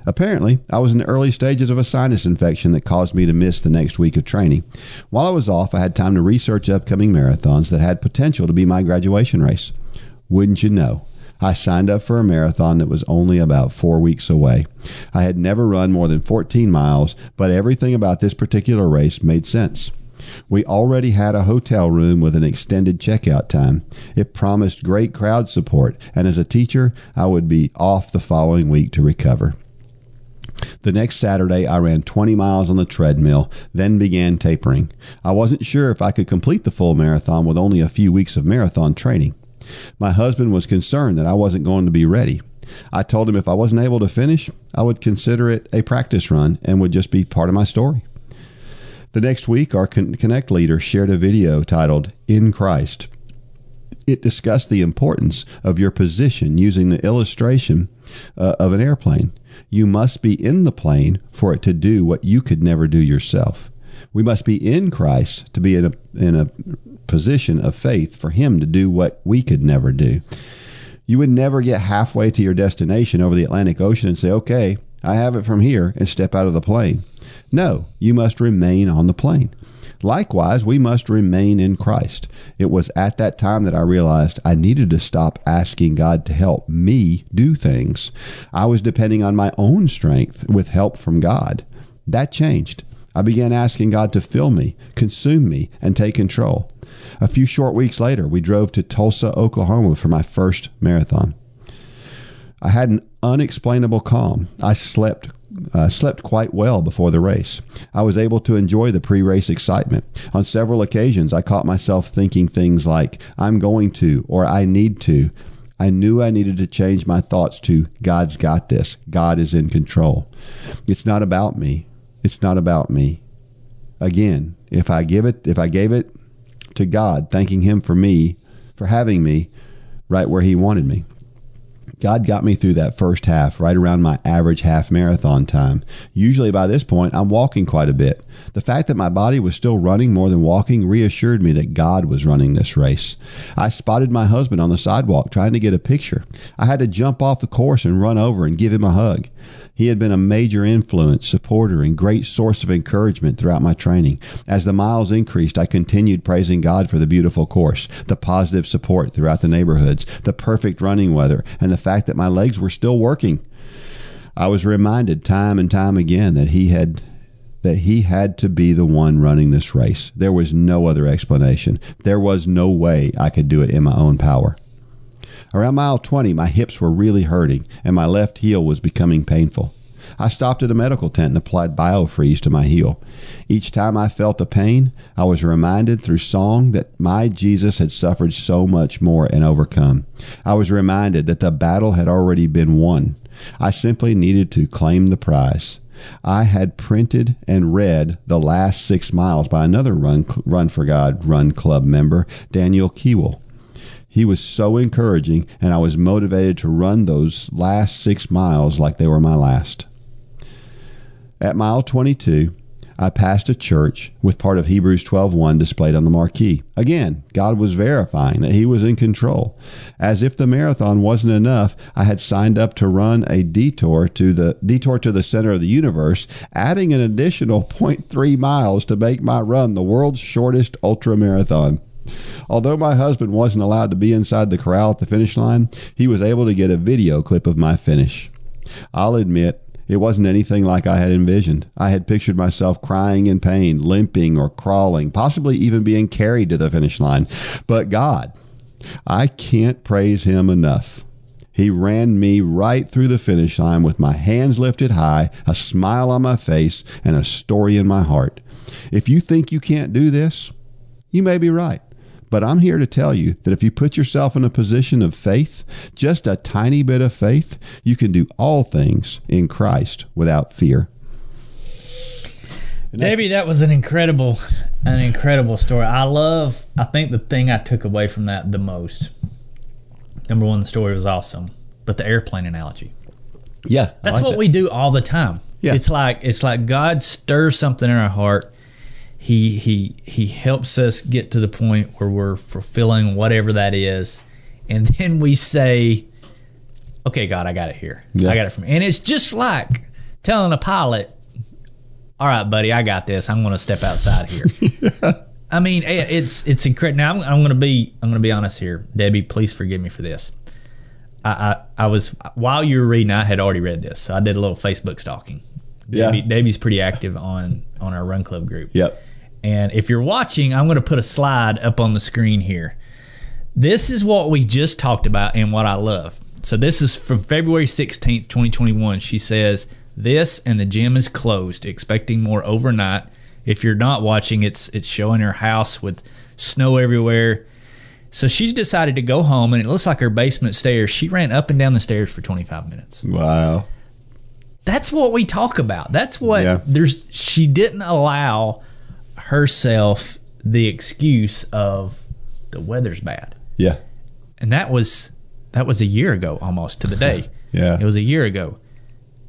Apparently, I was in the early stages of a sinus infection that caused me to miss the next week of training. While I was off, I had time to research upcoming marathons that had potential to be my graduation race. Wouldn't you know? I signed up for a marathon that was only about four weeks away. I had never run more than 14 miles, but everything about this particular race made sense. We already had a hotel room with an extended checkout time. It promised great crowd support, and as a teacher, I would be off the following week to recover. The next Saturday, I ran 20 miles on the treadmill, then began tapering. I wasn't sure if I could complete the full marathon with only a few weeks of marathon training. My husband was concerned that I wasn't going to be ready. I told him if I wasn't able to finish, I would consider it a practice run and would just be part of my story. The next week, our Connect leader shared a video titled In Christ. It discussed the importance of your position using the illustration uh, of an airplane. You must be in the plane for it to do what you could never do yourself. We must be in Christ to be in a, in a position of faith for Him to do what we could never do. You would never get halfway to your destination over the Atlantic Ocean and say, okay, I have it from here, and step out of the plane. No, you must remain on the plane. Likewise, we must remain in Christ. It was at that time that I realized I needed to stop asking God to help me do things. I was depending on my own strength with help from God. That changed. I began asking God to fill me, consume me, and take control. A few short weeks later, we drove to Tulsa, Oklahoma for my first marathon. I had an unexplainable calm. I slept uh, slept quite well before the race. I was able to enjoy the pre race excitement. On several occasions, I caught myself thinking things like, I'm going to, or I need to. I knew I needed to change my thoughts to, God's got this. God is in control. It's not about me. It's not about me. Again, if I give it, if I gave it to God, thanking Him for me, for having me right where He wanted me. God got me through that first half, right around my average half marathon time. Usually by this point, I'm walking quite a bit. The fact that my body was still running more than walking reassured me that God was running this race. I spotted my husband on the sidewalk trying to get a picture. I had to jump off the course and run over and give him a hug. He had been a major influence, supporter, and great source of encouragement throughout my training. As the miles increased, I continued praising God for the beautiful course, the positive support throughout the neighborhoods, the perfect running weather, and the fact that my legs were still working. I was reminded time and time again that he had that he had to be the one running this race. There was no other explanation. There was no way I could do it in my own power. Around mile 20, my hips were really hurting and my left heel was becoming painful. I stopped at a medical tent and applied BioFreeze to my heel. Each time I felt a pain, I was reminded through song that my Jesus had suffered so much more and overcome. I was reminded that the battle had already been won. I simply needed to claim the prize. I had printed and read the last six miles by another Run, Run for God Run Club member, Daniel Kewell. He was so encouraging, and I was motivated to run those last six miles like they were my last. At mile 22, I passed a church with part of Hebrews 12:1 displayed on the marquee. Again, God was verifying that he was in control. As if the marathon wasn't enough, I had signed up to run a detour to the detour to the center of the universe, adding an additional 0.3 miles to make my run the world's shortest ultra marathon. Although my husband wasn't allowed to be inside the corral at the finish line, he was able to get a video clip of my finish. I'll admit, it wasn't anything like I had envisioned. I had pictured myself crying in pain, limping or crawling, possibly even being carried to the finish line. But God, I can't praise Him enough. He ran me right through the finish line with my hands lifted high, a smile on my face, and a story in my heart. If you think you can't do this, you may be right. But I'm here to tell you that if you put yourself in a position of faith, just a tiny bit of faith, you can do all things in Christ without fear. Debbie, that was an incredible, an incredible story. I love. I think the thing I took away from that the most, number one, the story was awesome, but the airplane analogy. Yeah, that's like what that. we do all the time. Yeah. it's like it's like God stirs something in our heart, he he he helps us get to the point where we're fulfilling whatever that is and then we say okay god i got it here yeah. i got it from and it's just like telling a pilot all right buddy i got this i'm going to step outside here yeah. i mean eh, it's it's incredible now i'm, I'm going to be i'm going to be honest here debbie please forgive me for this I, I, I was while you were reading i had already read this so i did a little facebook stalking Debbie, yeah. Debbie's pretty active on on our run club group. Yep. And if you're watching, I'm going to put a slide up on the screen here. This is what we just talked about and what I love. So this is from February 16th, 2021. She says, "This and the gym is closed, expecting more overnight. If you're not watching, it's it's showing her house with snow everywhere." So she's decided to go home, and it looks like her basement stairs. She ran up and down the stairs for 25 minutes. Wow. That's what we talk about. That's what yeah. there's. She didn't allow herself the excuse of the weather's bad. Yeah. And that was that was a year ago almost to the day. yeah. It was a year ago.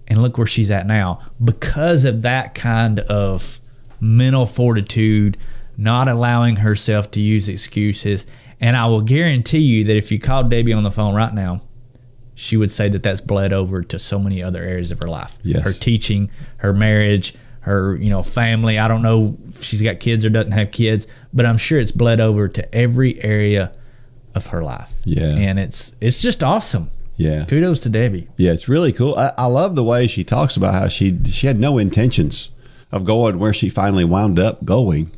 And look where she's at now because of that kind of mental fortitude, not allowing herself to use excuses. And I will guarantee you that if you called Debbie on the phone right now, she would say that that's bled over to so many other areas of her life. Yes. Her teaching, her marriage, her you know family. I don't know if she's got kids or doesn't have kids, but I'm sure it's bled over to every area of her life. Yeah. and it's it's just awesome. Yeah. Kudos to Debbie. Yeah, it's really cool. I, I love the way she talks about how she she had no intentions of going where she finally wound up going,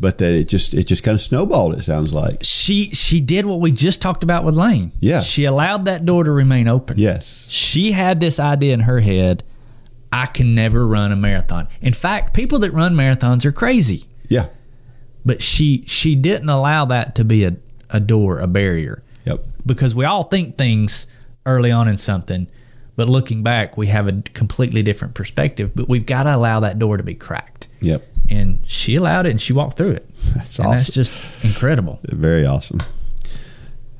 but that it just it just kind of snowballed. It sounds like She she did what we just talked about with Lane. Yeah. she allowed that door to remain open. yes, she had this idea in her head I can never run a marathon. In fact, people that run marathons are crazy. yeah, But she she didn't allow that to be a, a door, a barrier. yep, Because we all think things early on in something, but looking back, we have a completely different perspective. But we've got to allow that door to be cracked. yep. And she allowed it and she walked through it. That's and that's just incredible. Very awesome.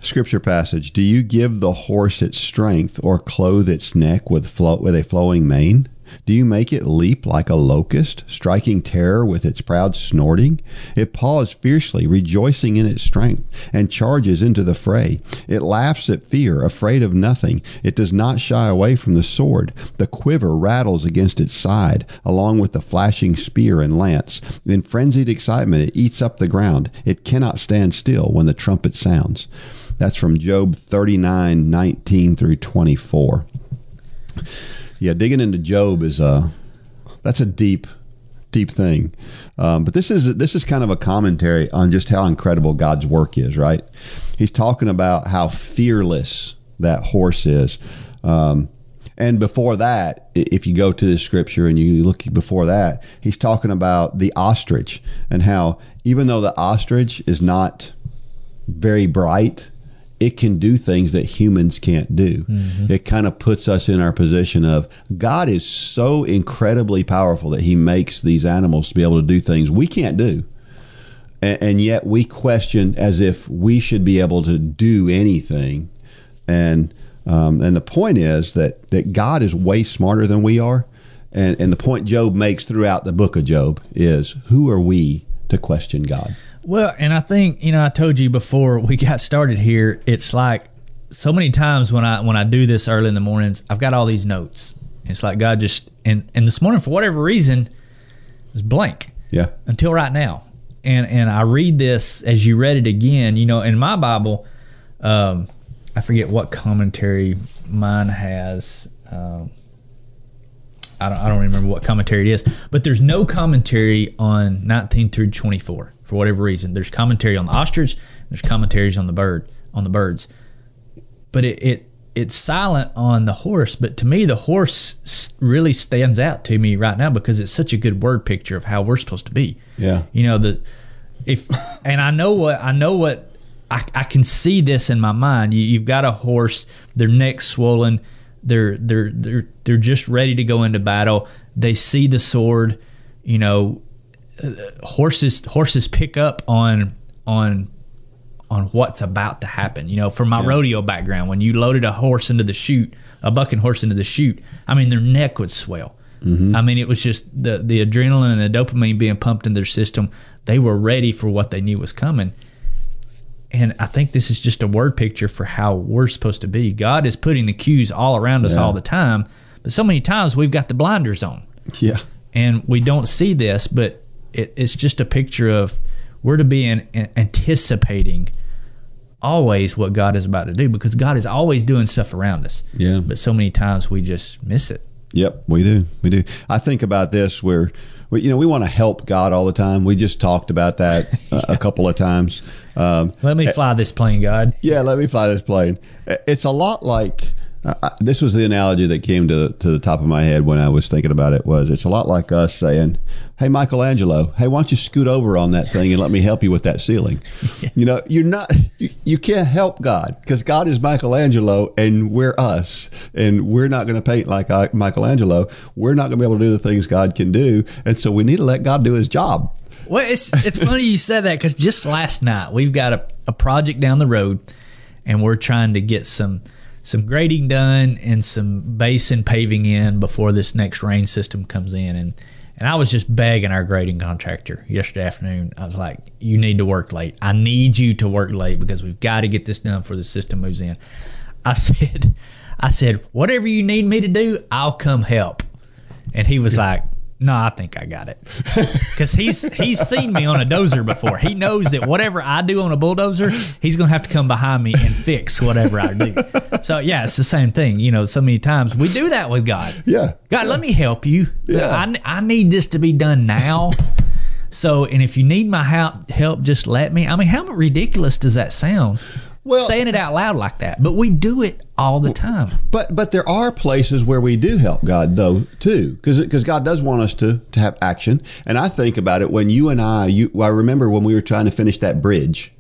Scripture passage: Do you give the horse its strength, or clothe its neck with flow, with a flowing mane? Do you make it leap like a locust, striking terror with its proud snorting? It paws fiercely, rejoicing in its strength, and charges into the fray. It laughs at fear, afraid of nothing. It does not shy away from the sword. The quiver rattles against its side, along with the flashing spear and lance. In frenzied excitement, it eats up the ground. It cannot stand still when the trumpet sounds. That's from Job 39, 19 through 24 yeah, digging into Job is a that's a deep, deep thing. Um, but this is this is kind of a commentary on just how incredible God's work is. Right? He's talking about how fearless that horse is. Um, and before that, if you go to the scripture and you look before that, he's talking about the ostrich and how even though the ostrich is not very bright, it can do things that humans can't do. It kind of puts us in our position of God is so incredibly powerful that He makes these animals to be able to do things we can't do. And, and yet we question as if we should be able to do anything. And um, and the point is that that God is way smarter than we are. And and the point Job makes throughout the book of Job is who are we to question God? Well, and I think you know I told you before we got started here. It's like so many times when I when I do this early in the mornings, I've got all these notes. It's like God just and and this morning for whatever reason, it was blank Yeah. until right now. And and I read this as you read it again. You know, in my Bible, um, I forget what commentary mine has. Um, I don't, I don't remember what commentary it is, but there's no commentary on 19 through 24 for whatever reason. There's commentary on the ostrich, there's commentaries on the bird, on the birds, but it, it it's silent on the horse. But to me, the horse really stands out to me right now because it's such a good word picture of how we're supposed to be. Yeah. you know the if and I know what I know what I, I can see this in my mind. You, you've got a horse, their neck's swollen, they're they're they're they're just ready to go into battle. They see the sword, you know. Horses horses pick up on on on what's about to happen. You know, from my rodeo background, when you loaded a horse into the chute, a bucking horse into the chute, I mean, their neck would swell. Mm-hmm. I mean, it was just the the adrenaline and the dopamine being pumped in their system. They were ready for what they knew was coming. And I think this is just a word picture for how we're supposed to be. God is putting the cues all around us Yeah. all the time, but so many times we've got the blinders on Yeah. and we don't see this, but it, it's just a picture of we're to be in, in- anticipating always what God is about to do because God is always doing stuff around us. Yeah. But so many times we just miss it. Yep, we do. We do. I think about this where, we, you know, we want to help God all the time. We just talked about that a, a couple of times. Um, Let me fly this plane, God. yeah, let me fly this plane. It's a lot like uh, this was the analogy that came to to the top of my head when I was thinking about it. Was it's a lot like us saying, "Hey, Michelangelo, hey, why don't you scoot over on that thing and let me help you with that ceiling?" You know, you're not you, you can't help God because God is Michelangelo and we're us, and we're not going to paint like I- Michelangelo. We're not going to be able to do the things God can do, and so we need to let God do His job. Well, it's it's funny you said that because just last night we've got a, a project down the road, and we're trying to get some some grading done and some basin paving in before this next rain system comes in. And and I was just begging our grading contractor yesterday afternoon. I was like, "You need to work late. I need you to work late because we've got to get this done before the system moves in." I said, I said, whatever you need me to do, I'll come help. And he was like, no, I think I got it. Because he's he's seen me on a dozer before. He knows that whatever I do on a bulldozer, he's gonna have to come behind me and fix whatever I do. So yeah, it's the same thing. You know, so many times we do that with God. Yeah. God, let me help you. Yeah. I, I need this to be done now. So, and if you need my help, help, just let me. I mean, how ridiculous does that sound? Well- saying it out loud like that, but we do it all the time. But but there are places where we do help God though too, because because God does want us to to have action. And I think about it when you and I, you I remember when we were trying to finish that bridge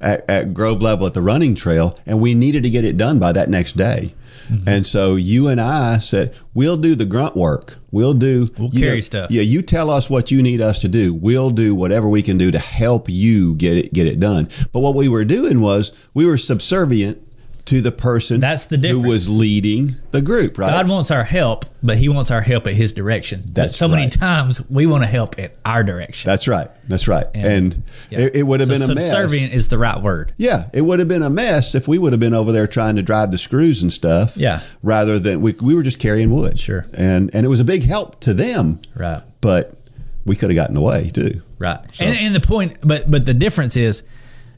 at, at Grove level at the running trail, and we needed to get it done by that next day. Mm-hmm. And so you and I said, we'll do the grunt work. We'll do. We'll carry stuff. Yeah, you tell us what you need us to do. We'll do whatever we can do to help you get it get it done. But what we were doing was we were subservient to the person That's the difference. who was leading the group, right? God wants our help, but He wants our help at His direction. But That's so many times we want to help at our direction. That's right. That's right. And, yeah. it, it would have So been a mess. subservient is the right word. Yeah, it would have been a mess if we would have been over there trying to drive the screws and stuff. Yeah. Rather than we, we were just carrying wood. Sure. And and it was a big help to them. Right. But we could have gotten away too. Right. And, and the point, but but the difference is,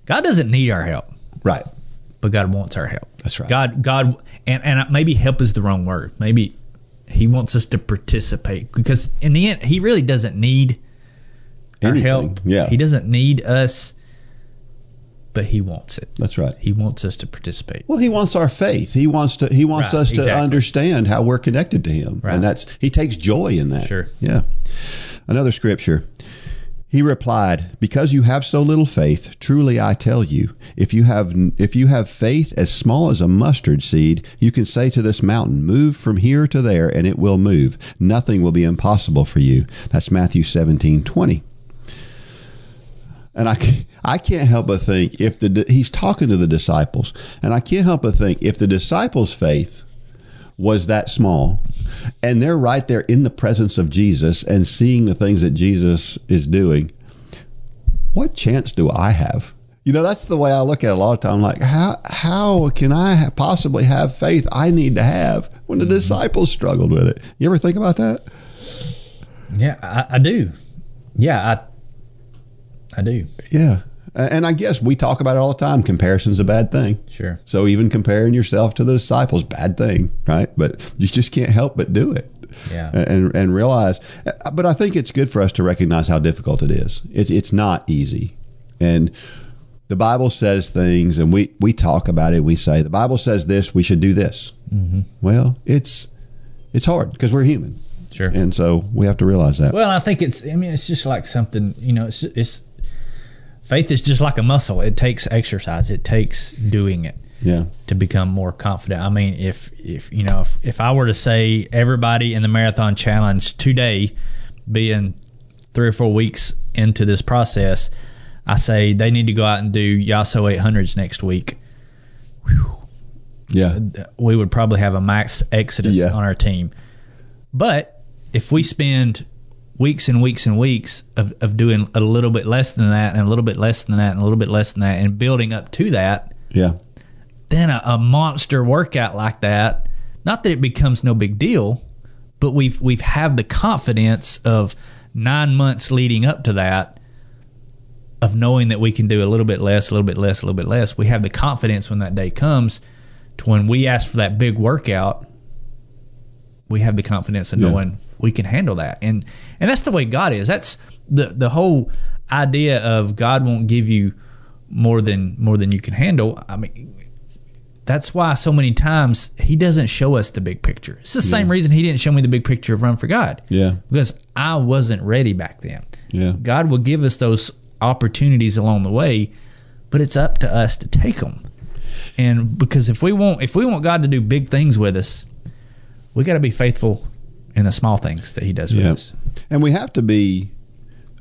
God doesn't need our help. Right. But God wants our help. That's right. God, God, and and maybe help is the wrong word. Maybe He wants us to participate because in the end, He really doesn't need our help. Yeah. He doesn't need us, but He wants it. That's right. He wants us to participate. Well, he wants our faith. He wants to. He wants Right, us to exactly. understand how we're connected to him, Right. and that's he takes joy in that. Sure. Yeah. Another scripture. He replied, "Because you have so little faith, truly I tell you, if you have if you have faith as small as a mustard seed, you can say to this mountain, move from here to there, and it will move. Nothing will be impossible for you." That's Matthew seventeen twenty. And I, I can't help but think if the he's talking to the disciples, and I can't help but think if the disciples' faith was that small, and they're right there in the presence of Jesus and seeing the things that Jesus is doing, what chance do I have? You know, that's the way I look at it a lot of time. Like, how how can I ha- possibly have faith I need to have when the mm-hmm. disciples struggled with it? You ever think about that? Yeah, I, I do. Yeah, I I do. Yeah. And I guess we talk about it all the time. Comparison's a bad thing. Sure. So even comparing yourself to the disciples, bad thing, right? But you just can't help but do it. Yeah. And and realize but I think it's good for us to recognize how difficult it is. It's it's not easy. And the Bible says things and we we talk about it, we say the Bible says this, we should do this. Mm-hmm. Well, it's it's hard because we're human. Sure. And so we have to realize that. Well, I think it's. I mean, it's just like something. You know, it's it's faith is just like a muscle. It takes exercise. It takes doing it. yeah. to become more confident. I mean, if if you know, if, if I were to say everybody in the marathon challenge today, being three or four weeks into this process, I say they need to go out and do Yasso 800s next week. Yeah. We would probably have a max exodus Yeah. on our team. But if we spend weeks and weeks and weeks of, of doing a little bit less than that and a little bit less than that and a little bit less than that and building up to that, Yeah. then a, a monster workout like that, not that it becomes no big deal, but we've we've have the confidence of nine months leading up to that of knowing that we can do a little bit less, a little bit less, a little bit less. We have the confidence when that day comes to when we ask for that big workout, we have the confidence of Yeah. knowing we can handle that. And and that's the way God is. That's the the whole idea of God won't give you more than more than you can handle. I mean that's why so many times he doesn't show us the big picture. It's the same reason he didn't show me the big picture of Run for God. Yeah. Because I wasn't ready back then. Yeah. God will give us those opportunities along the way, but it's up to us to take them. And because if we want if we want God to do big things with us, we got to be faithful in the small things that he does with Yeah. us. And we have to be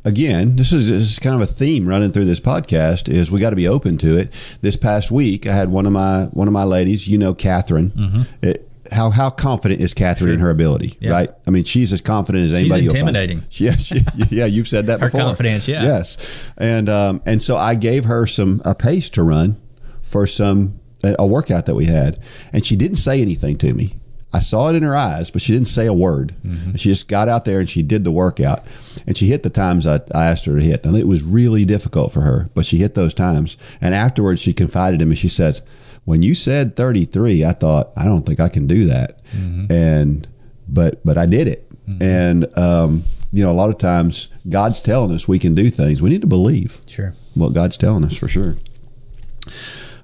again, this is, this is kind of a theme running through this podcast is we got to be open to it. This past week I had one of my one of my ladies, you know Catherine. It, how how confident is Catherine in her ability, Mm-hmm. Yeah. right? I mean, she's as confident as anybody. you'll intimidating. Yeah, she, yeah, you've said that Her before. confidence, yeah. Yes, and um, and so I gave her some a pace to run for some a workout that we had, and she didn't say anything to me. I saw it in her eyes, but she didn't say a word. Mm-hmm. She just got out there and she did the workout, and she hit the times I, I asked her to hit. And it was really difficult for her, but she hit those times. And afterwards, she confided in me. She said, "When you said 33, I thought I don't think I can do that." Mm-hmm. And but but I did it. Mm-hmm. And um, you know, a lot of times God's telling us we can do things. We need to believe Sure. what God's telling us for sure.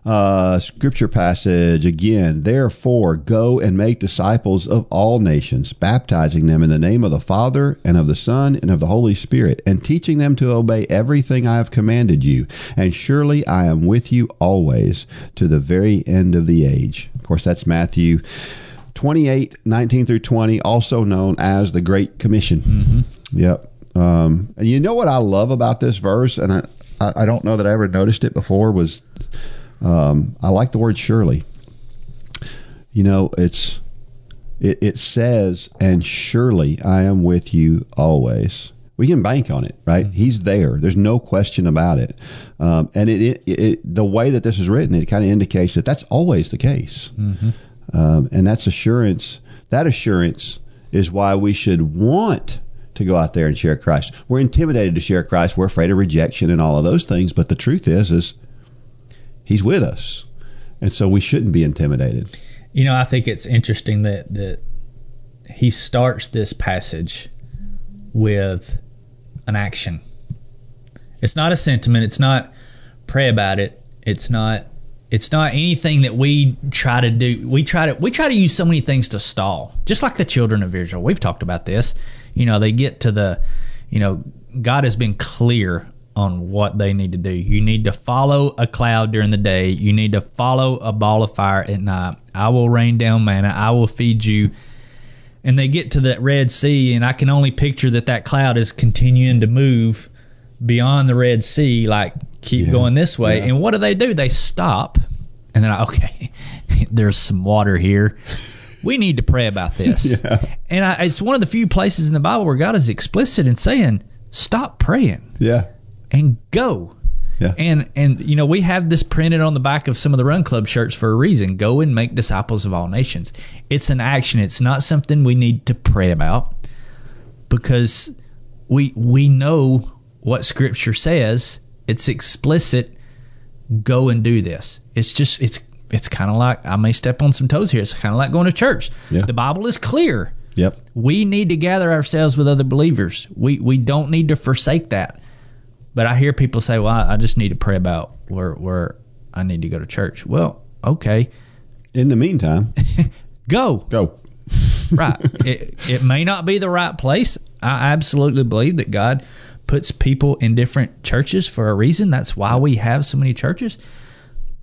Uh, scripture passage again. Therefore, go and make disciples of all nations, baptizing them in the name of the Father and of the Son and of the Holy Spirit, and teaching them to obey everything I have commanded you. And surely I am with you always to the very end of the age. Of course, that's Matthew 28 19 through 20, also known as the Great Commission. Yep. Um, and you know what I love about this verse, and I, I don't know that I ever noticed it before, was um, I like the word surely. You know, it's it, it says, and surely I am with you always. We can bank on it, right? He's there. There's no question about it. Um, and it, it, it the way that this is written, it kind of indicates that that's always the case. Um, and that's assurance. That assurance is why we should want to go out there and share Christ. We're intimidated to share Christ. We're afraid of rejection and all of those things. But the truth is, is He's with us, and so we shouldn't be intimidated. You know, I think it's interesting that that he starts this passage with an action. It's not a sentiment. It's not pray about it. It's not. It's not anything that we try to do. We try to we try to use so many things to stall. Just like the children of Israel. We've talked about this. You know, they get to the. You know, God has been clear on what they need to do. You need to follow a cloud during the day. You need to follow a ball of fire at night. I will rain down manna. I will feed you. And they get to that Red Sea, and I can only picture that that cloud is continuing to move beyond the Red Sea, like keep Yeah. going this way. Yeah. And what do they do? They stop, and they're like, okay, there's some water here. We need to pray about this. yeah. And I, it's one of the few places in the Bible where God is explicit in saying, stop praying Yeah, and go. yeah, And and you know we have this printed on the back of some of the Run Club shirts for a reason. Go and make disciples of all nations. It's an action. It's not something we need to pray about because we we know what Scripture says. It's explicit. Go and do this. It's just it's it's kind of like I may step on some toes here. It's kind of like going to church. Yeah. The Bible is clear. yep, We need to gather ourselves with other believers. We we don't need to forsake that. But I hear people say, "Well, I, I just need to pray about where where I need to go to church." Well, okay, In the meantime, go go. right. it, it may not be the right place. I absolutely believe that God puts people in different churches for a reason. That's why we have so many churches.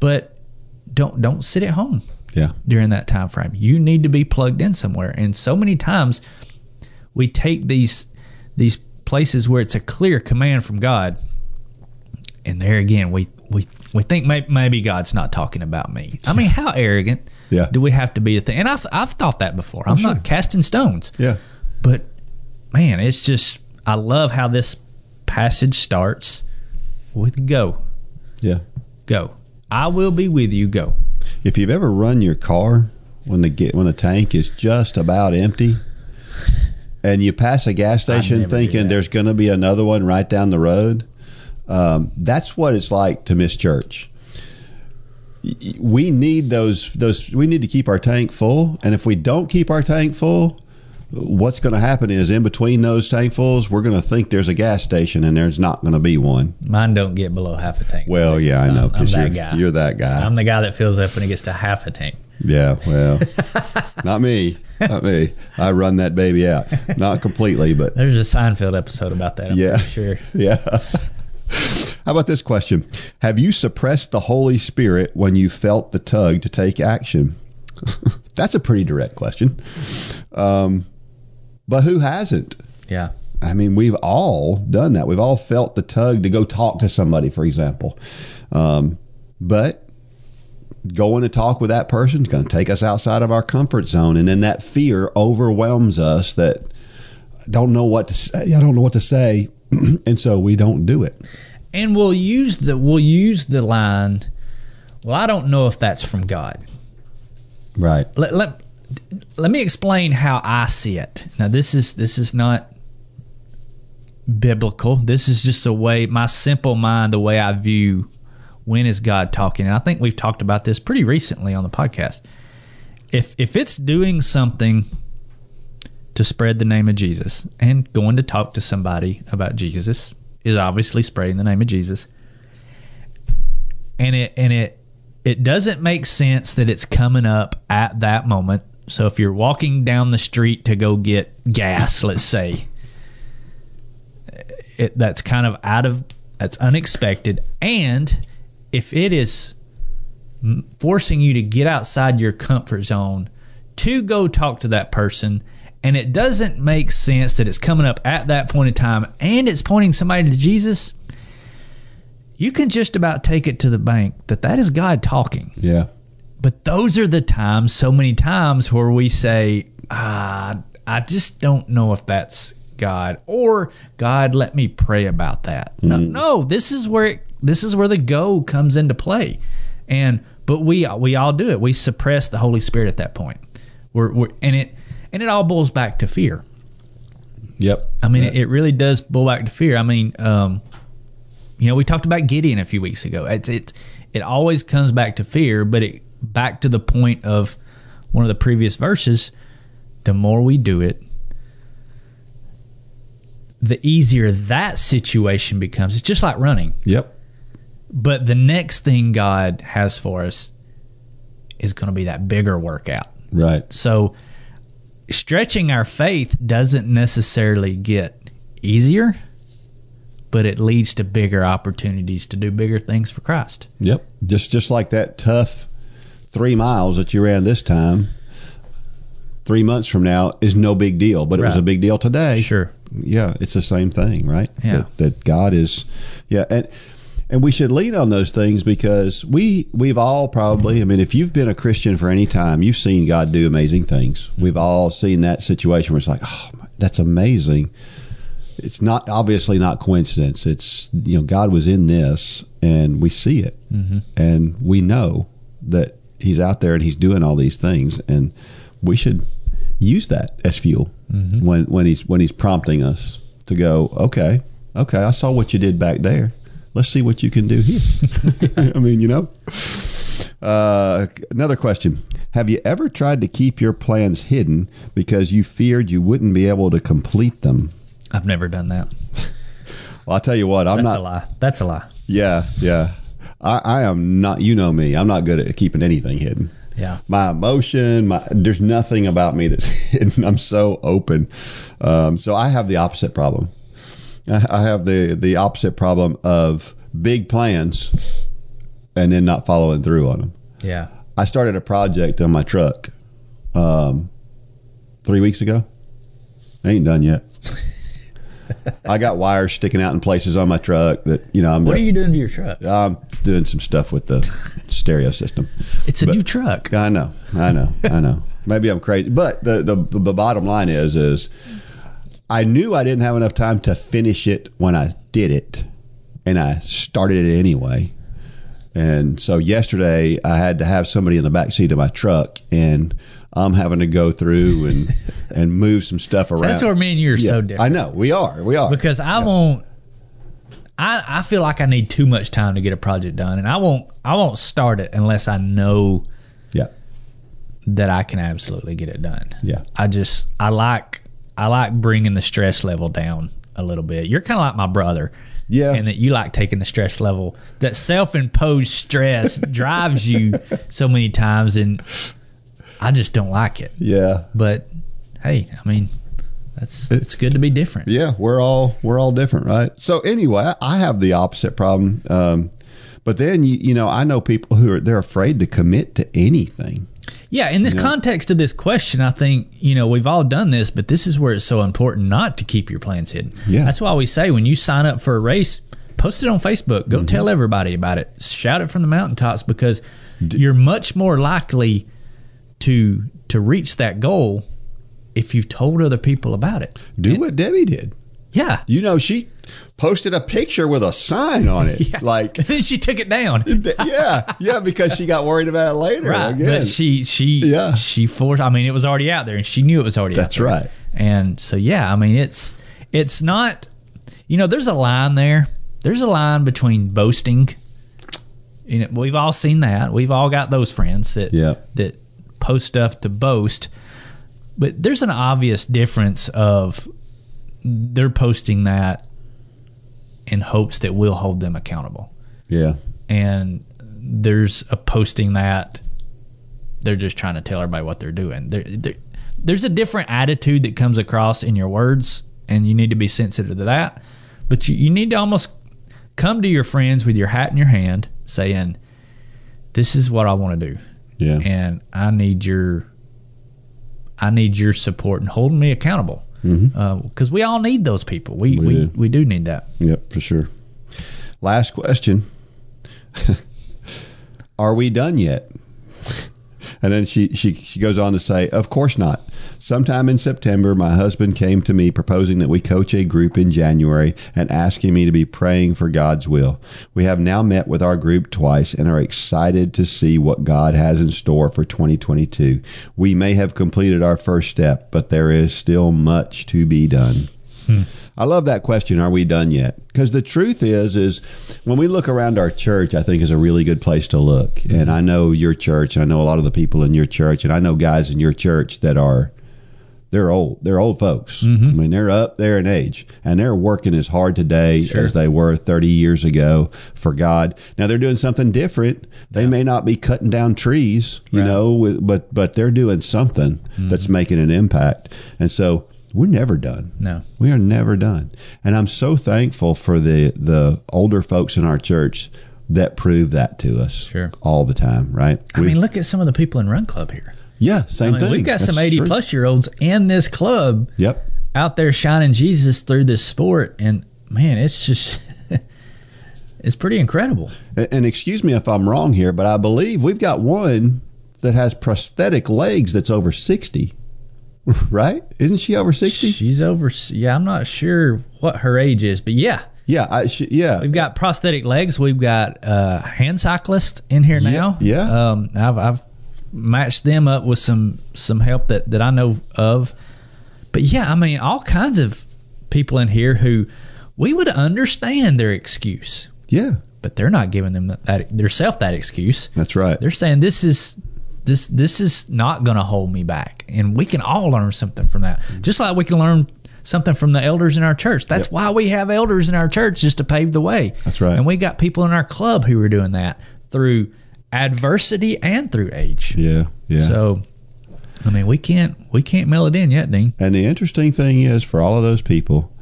But don't don't sit at home Yeah, during that time frame. You need to be plugged in somewhere. And so many times we take these these places where it's a clear command from God, and there again we we we think maybe, maybe God's not talking about me. I mean, how arrogant Yeah. do we have to be to think? And I've I've thought that before. Oh, I'm not casting stones, yeah, but man, it's just I love how this passage starts with go yeah. go. I will be with you. Go. If you've ever run your car when the get when the tank is just about empty, and you pass a gas station thinking there's going to be another one right down the road, um, that's what it's like to miss church. We need those those. We need to keep our tank full, and if we don't keep our tank full, what's going to happen is in between those tankfuls, we're going to think there's a gas station, and there's not going to be one. Mine don't get below half a tank. Well, yeah, I know because you're you're that guy. I'm the guy that fills up when it gets to half a tank. Yeah, well, not me. Not me. I run that baby out. Not completely, but There's a Seinfeld episode about that. I'm Yeah. sure. yeah. How about this question? Have you suppressed the Holy Spirit when you felt the tug to take action? That's a pretty direct question. Um, but who hasn't? Yeah. I mean, we've all done that. We've all felt the tug to go talk to somebody, for example. Um, but going to talk with that person is going to take us outside of our comfort zone, and then that fear overwhelms us. That I don't know what to say. I don't know what to say, and so we don't do it. And we'll use the we'll use the line well, I don't know if that's from God. Right. Let, let, let me explain how I see it. Now, this is this is not biblical. This is just a way my simple mind, the way I view when is God talking. And I think we've talked about this pretty recently on the podcast. If if it's doing something to spread the name of Jesus and going to talk to somebody about Jesus is obviously spreading the name of Jesus. And it and it it doesn't make sense that it's coming up at that moment. So if you're walking down the street to go get gas, let's say, it, that's kind of out of that's unexpected and if it is forcing you to get outside your comfort zone to go talk to that person and it doesn't make sense that it's coming up at that point in time and it's pointing somebody to Jesus you can just about take it to the bank that that is God talking Yeah. but those are the times, so many times, where we say, ah, I just don't know if that's God or God, let me pray about that. No, no, this is where it, this is where the go comes into play, and but we we all do it. We suppress the Holy Spirit at that point. We're, we're and it and it all boils back to fear. Yep. I mean, it, it really does boil back to fear. I mean, um, you know, we talked about Gideon a few weeks ago. It's it it always comes back to fear, but it back to the point of one of the previous verses. The more we do it, the easier that situation becomes. It's just like running. Yep. But the next thing God has for us is going to be that bigger workout. Right. So stretching our faith doesn't necessarily get easier, but it leads to bigger opportunities to do bigger things for Christ. Yep. Just just like that tough three miles that you ran this time. Three months from now is no big deal, but it was a big deal today. Sure. Yeah, it's the same thing, right? Yeah. That, that God is, yeah, and and we should lean on those things because we we've all probably. I mean, if you've been a Christian for any time, you've seen God do amazing things. We've all seen that situation where it's like, oh, that's amazing. It's not obviously not coincidence. It's you know God was in this, and we see it, mm-hmm. and we know that He's out there and He's doing all these things, and we should use that as fuel mm-hmm. when when He's when He's prompting us to go. Okay, okay, I saw what you did back there. Let's see what you can do here. I mean, you know. Uh, another question. Have you ever tried to keep your plans hidden because you feared you wouldn't be able to complete them? I've never done that. Well, I'll tell you what, I'm That's not. a lie. That's a lie. Yeah, yeah. I, I am not. You know me. I'm not good at keeping anything hidden. Yeah. My emotion, my there's nothing about me that's hidden. I'm so open. Um, so I have the opposite problem. I I have the the opposite problem of big plans and then not following through on them. Yeah. I started a project on my truck um, three weeks ago. I ain't done yet. I got wires sticking out in places on my truck that you know I'm. What are you doing to your truck? I'm doing some stuff with the stereo system. It's a new truck. I know, I know, I know. Maybe I'm crazy, but the, the the bottom line is is I knew I didn't have enough time to finish it when I did it, and I started it anyway. And so yesterday I had to have somebody in the back seat of my truck, and I'm having to go through and and move some stuff around. That's where me and you are so Yeah, different. I know we are, we are. because I won't. I I feel like I need too much time to get a project done, and I won't I won't start it unless I know yeah, that I can absolutely get it done. Yeah. I just I like I like bringing the stress level down a little bit. You're kind of like my brother. Yeah. And that you like taking the stress level. That self-imposed stress drives you so many times and I just don't like it. yeah. But hey, I mean, that's it's good to be different. yeah we're all we're all different right so anyway i have the opposite problem um, but then you, you know i know people who are they're afraid to commit to anything Yeah, in this context of this question, I think, you know, we've all done this, but this is where it's so important not to keep your plans hidden. Yeah. That's why we say when you sign up for a race, post it on Facebook. Go mm-hmm. tell everybody about it. Shout it from the mountaintops because you're much more likely to to reach that goal if you've told other people about it. do what debbie did Yeah. You know, she posted a picture with a sign on it. Like, then she took it down. yeah, yeah, because she got worried about it later. Right. Again. But she she Yeah. she forced I mean it was already out there and she knew it was already That's out there. That's right. And so yeah, I mean it's it's not you know, there's a line there. There's a line between boasting. You know, we've all seen that. We've all got those friends that Yeah. that post stuff to boast. But there's an obvious difference of they're posting that in hopes that we'll hold them accountable yeah, and there's a posting that they're just trying to tell everybody what they're doing. There, there, there's a different attitude that comes across in your words, and you need to be sensitive to that. But you, you need to almost come to your friends with your hat in your hand, saying, "This is what I want to do, yeah, and I need your, I need your support and holding me accountable." Mm-hmm. Uh, because we all need those people. We We we, do. we do need that. yep, for sure. Last question: Are we done yet? And then she, she she goes on to say, "Of course not. Sometime in September, my husband came to me proposing that we coach a group in January and asking me to be praying for God's will. We have now met with our group twice and are excited to see what God has in store for 2022. We may have completed our first step, but there is still much to be done." Hmm. I love that question. Are we done yet? Because the truth is, is when we look around our church, I think is a really good place to look. And I know your church, and I know a lot of the people in your church, and I know guys in your church that are they're old. They're old folks. Mm-hmm. I mean, they're up there in age, and they're working as hard today as they were 30 years ago for God. Now they're doing something different. They may not be cutting down trees, you know, with, but but they're doing something mm-hmm. that's making an impact. And so we're never done. No. We are never done. And I'm so thankful for the the older folks in our church that prove that to us Sure. all the time, right? I mean, look at some of the people in Run Club here. Yeah, same I mean, thing. we've got some 80 true. plus year olds in this club Yep. out there shining Jesus through this sport. And man, it's just, it's pretty incredible. And, and excuse me if I'm wrong here, but I believe we've got one that has prosthetic legs that's over 60. Right? Isn't she over 60? She's over, yeah, I'm not sure what her age is, but yeah. Yeah, I, she, yeah. We've got prosthetic legs. We've got uh, hand cyclist in here Yeah, now. yeah. Um, I've, I've matched them up with some some help that, that I know of. But yeah, I mean, all kinds of people in here who we would understand their excuse, Yeah, but they're not giving them that, that their self that excuse. that's right. They're saying this is this this is not going to hold me back, and we can all learn something from that. Mm-hmm. Just like we can learn something from the elders in our church. That's why we have elders in our church just to pave the way. That's right. And we got people in our club who are doing that through adversity and through age. Yeah, yeah. So, I mean, we can't we can't mail it in yet, Dean. And the interesting thing is, for all of those people,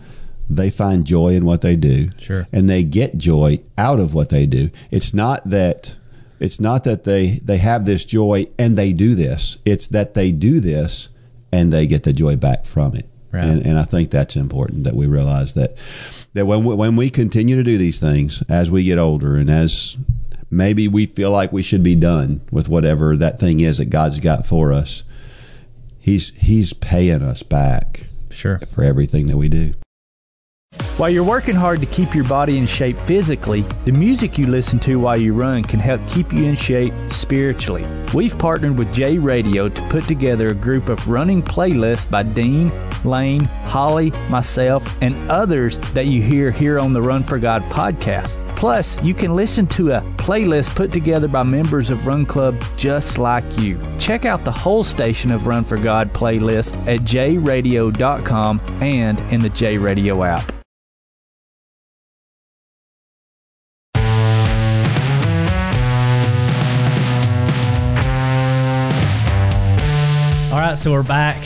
they find joy in what they do. Sure. And they get joy out of what they do. It's not that it's not that they they have this joy and they do this. It's that they do this and they get the joy back from it. Right. And, and I think that's important that we realize that that when we, when we continue to do these things as we get older and as maybe we feel like we should be done with whatever that thing is that God's got for us, he's he's paying us back Sure. for everything that we do. While you're working hard to keep your body in shape physically, the music you listen to while you run can help keep you in shape spiritually. We've partnered with J Radio to put together a group of running playlists by Dean, Lane, Holly, myself, and others that you hear here on the Run for God podcast. Plus, you can listen to a playlist put together by members of Run Club just like you. Check out the whole station of Run for God playlist at jradio.com and in the J Radio app. Right, so we're back.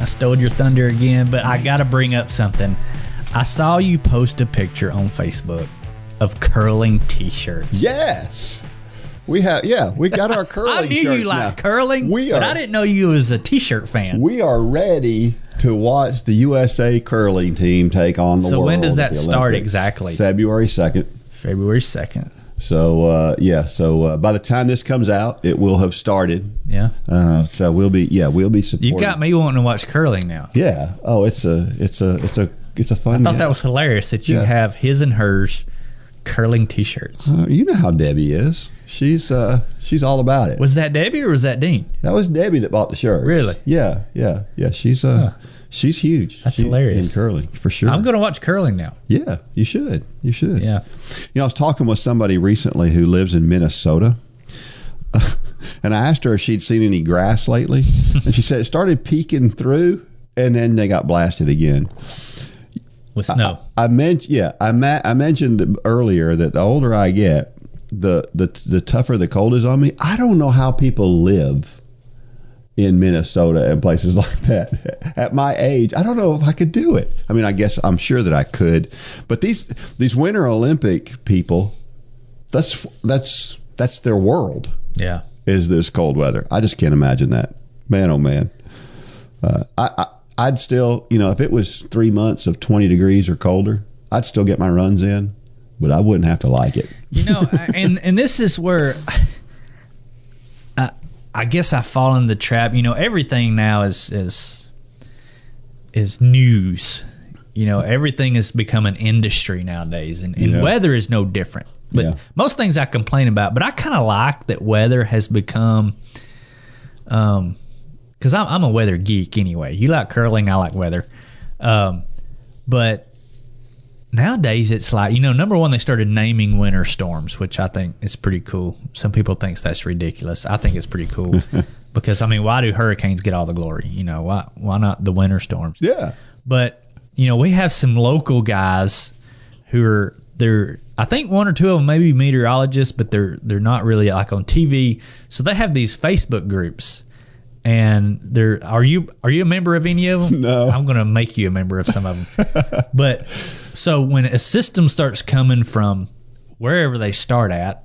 I stole your thunder again, but I got to bring up something. I saw you post a picture on Facebook of curling T-shirts. Yes. We have yeah, we got our curling I knew you liked now. curling, We but are I didn't know you was a T-shirt fan. we are ready to watch the USA curling team take on the So world. when does that start exactly? February 2nd. February second. So uh, yeah, so uh, by the time this comes out, it will have started. Yeah, Uh, so we'll be yeah, we'll be supporting. you got me wanting to watch curling now. Yeah. Oh, it's a it's a it's a it's a fun. I thought gal. that was hilarious that you Yeah. have his and hers curling T-shirts. Uh, you know how Debbie is. She's uh she's all about it. Was that Debbie or was that Dean? That was Debbie that bought the shirt. Really? Yeah, yeah, yeah. She's uh she's huge. That's She- hilarious. in curling for sure. I'm going to watch curling now. yeah, you should. You should. Yeah. You know, I was talking with somebody recently who lives in Minnesota. and I asked her if she'd seen any grass lately. and she said it started peeking through and then they got blasted again. With snow. I mentioned, yeah, I, ma- I mentioned earlier that the older I get, the, the the tougher the cold is on me. I don't know how people live in Minnesota and places like that. At my age, I don't know if I could do it. I mean, I guess I'm sure that I could, but these these Winter Olympic people, that's that's that's their world yeah. is this cold weather. I just can't imagine that. Man, oh man. Uh, I, I I'd still, you know, if it was three months of 20 degrees or colder, I'd still get my runs in, but I wouldn't have to like it. You know, and and this is where I, guess I fall in the trap. You know, everything now is is is news. You know, everything has become an industry nowadays, and, and Yeah. weather is no different. But Yeah. most things I complain about, but I kind of like that weather has become. Um, because I'm I'm a weather geek anyway. You like curling, I like weather. Um, but nowadays it's like you know number one they started naming winter storms which i think is pretty cool. Some people thinks that's ridiculous. I think it's pretty cool. Because i mean why do hurricanes get all the glory? You know why why not the winter storms? Yeah. but you know we have some local guys who are they're i think one or two of them may be meteorologists but they're they're not really like on tv so they have these facebook groups and they're you are you a member of any of them No. i'm gonna make you a member of some of them but so when a system starts coming from wherever they start at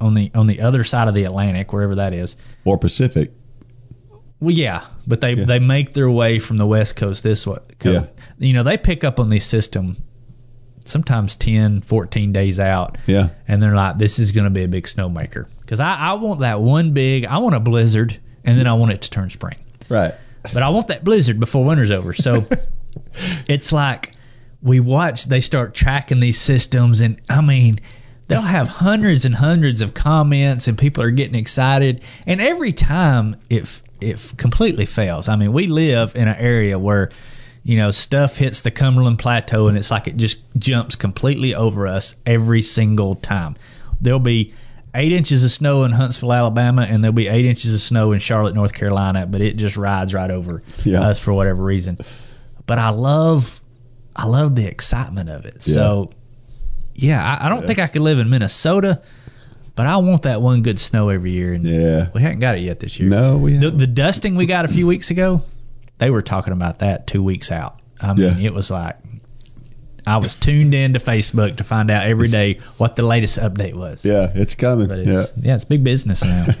on the on the other side of the atlantic wherever that is Or Pacific. well, yeah, but they they make their way from the west coast this way. Yeah. You know, they pick up on this system sometimes 10, 14 days out. Yeah. And they're like, this is going to be a big snowmaker. Because I, I want that one big, I want a blizzard, and then I want it to turn spring. Right. But I want that blizzard before winter's over. So it's like we watch, they start tracking these systems, and I mean, they'll have hundreds and hundreds of comments, and people are getting excited. And every time it, f- it completely fails. I mean, we live in an area where, you know, stuff hits the Cumberland Plateau, and it's like it just jumps completely over us every single time. There'll be eight inches of snow in Huntsville, Alabama, and there'll be eight inches of snow in Charlotte, North Carolina, but it just rides right over Yeah. us for whatever reason. But I love, I love the excitement of it. So, yeah, I, I don't think I could live in Minnesota, but I want that one good snow every year, and Yeah. we haven't got it yet this year. No, we the, haven't. the dusting we got a few weeks ago, they were talking about that two weeks out. I mean, Yeah. it was like I was tuned in to Facebook to find out every day what the latest update was. Yeah, it's coming. But yeah. it's, yeah. it's big business now.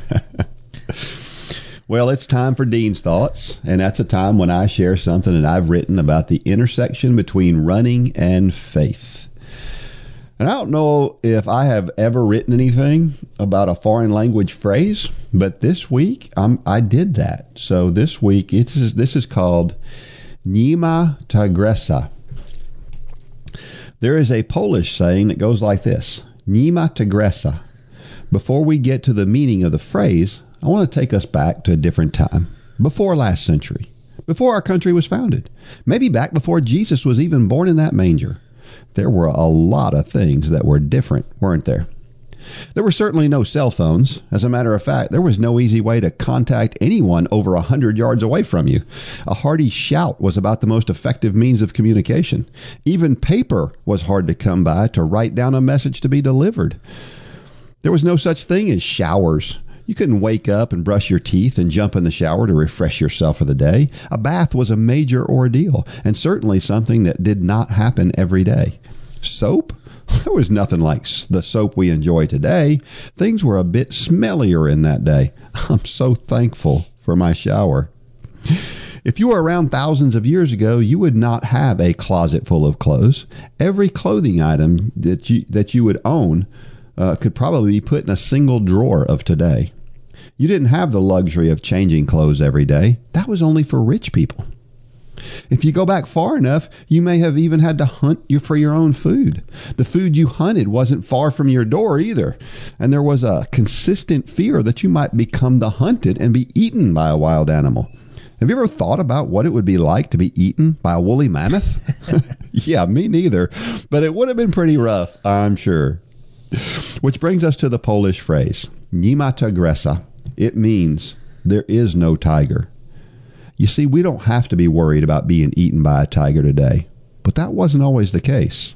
Well, it's time for Dean's Thoughts, and that's a time when I share something that I've written about the intersection between running and faith. And I don't know if I have ever written anything about a foreign language phrase, but this week I'm, I did that. So this week it's, this is called Nie Ma Tigresa. There is a Polish saying that goes like this Nie Ma Tigresa. Before we get to the meaning of the phrase, I want to take us back to a different time, before last century, before our country was founded, maybe back before Jesus was even born in that manger. There were a lot of things that were different, weren't there? There were certainly no cell phones. As a matter of fact, there was no easy way to contact anyone over a hundred yards away from you. A hearty shout was about the most effective means of communication. Even paper was hard to come by to write down a message to be delivered. There was no such thing as showers. You couldn't wake up and brush your teeth and jump in the shower to refresh yourself for the day. A bath was a major ordeal, and certainly something that did not happen every day. Soap? There was nothing like the soap we enjoy today. Things were a bit smellier in that day. I'm so thankful for my shower. If you were around thousands of years ago, you would not have a closet full of clothes. Every clothing item that you that you would own uh, could probably be put in a single drawer of today. You didn't have the luxury of changing clothes every day. That was only for rich people. If you go back far enough, you may have even had to hunt for your own food. The food you hunted wasn't far from your door either, and there was a consistent fear that you might become the hunted and be eaten by a wild animal. Have you ever thought about what it would be like to be eaten by a woolly mammoth? yeah, me neither, but it would have been pretty rough, I'm sure. Which brings us to the Polish phrase, nie ma tygresa. It means there is no tiger. You see, we don't have to be worried about being eaten by a tiger today, but that wasn't always the case.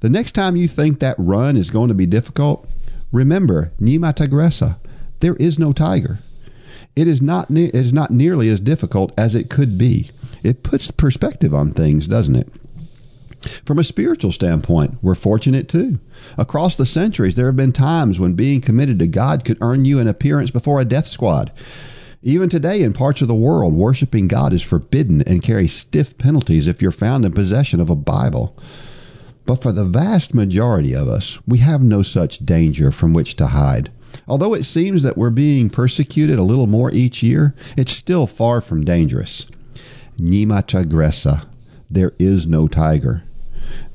The next time you think that run is going to be difficult, remember, nie ma tygresa. There is no tiger. It is not ne- it is not nearly as difficult as it could be. It puts perspective on things, doesn't it? From a spiritual standpoint, we're fortunate too. Across the centuries, there have been times when being committed to God could earn you an appearance before a death squad. Even today, in parts of the world, worshiping God is forbidden and carries stiff penalties if you're found in possession of a Bible. But for the vast majority of us, we have no such danger from which to hide. Although it seems that we're being persecuted a little more each year, it's still far from dangerous. Nie Ma Tigresa. There is no tiger.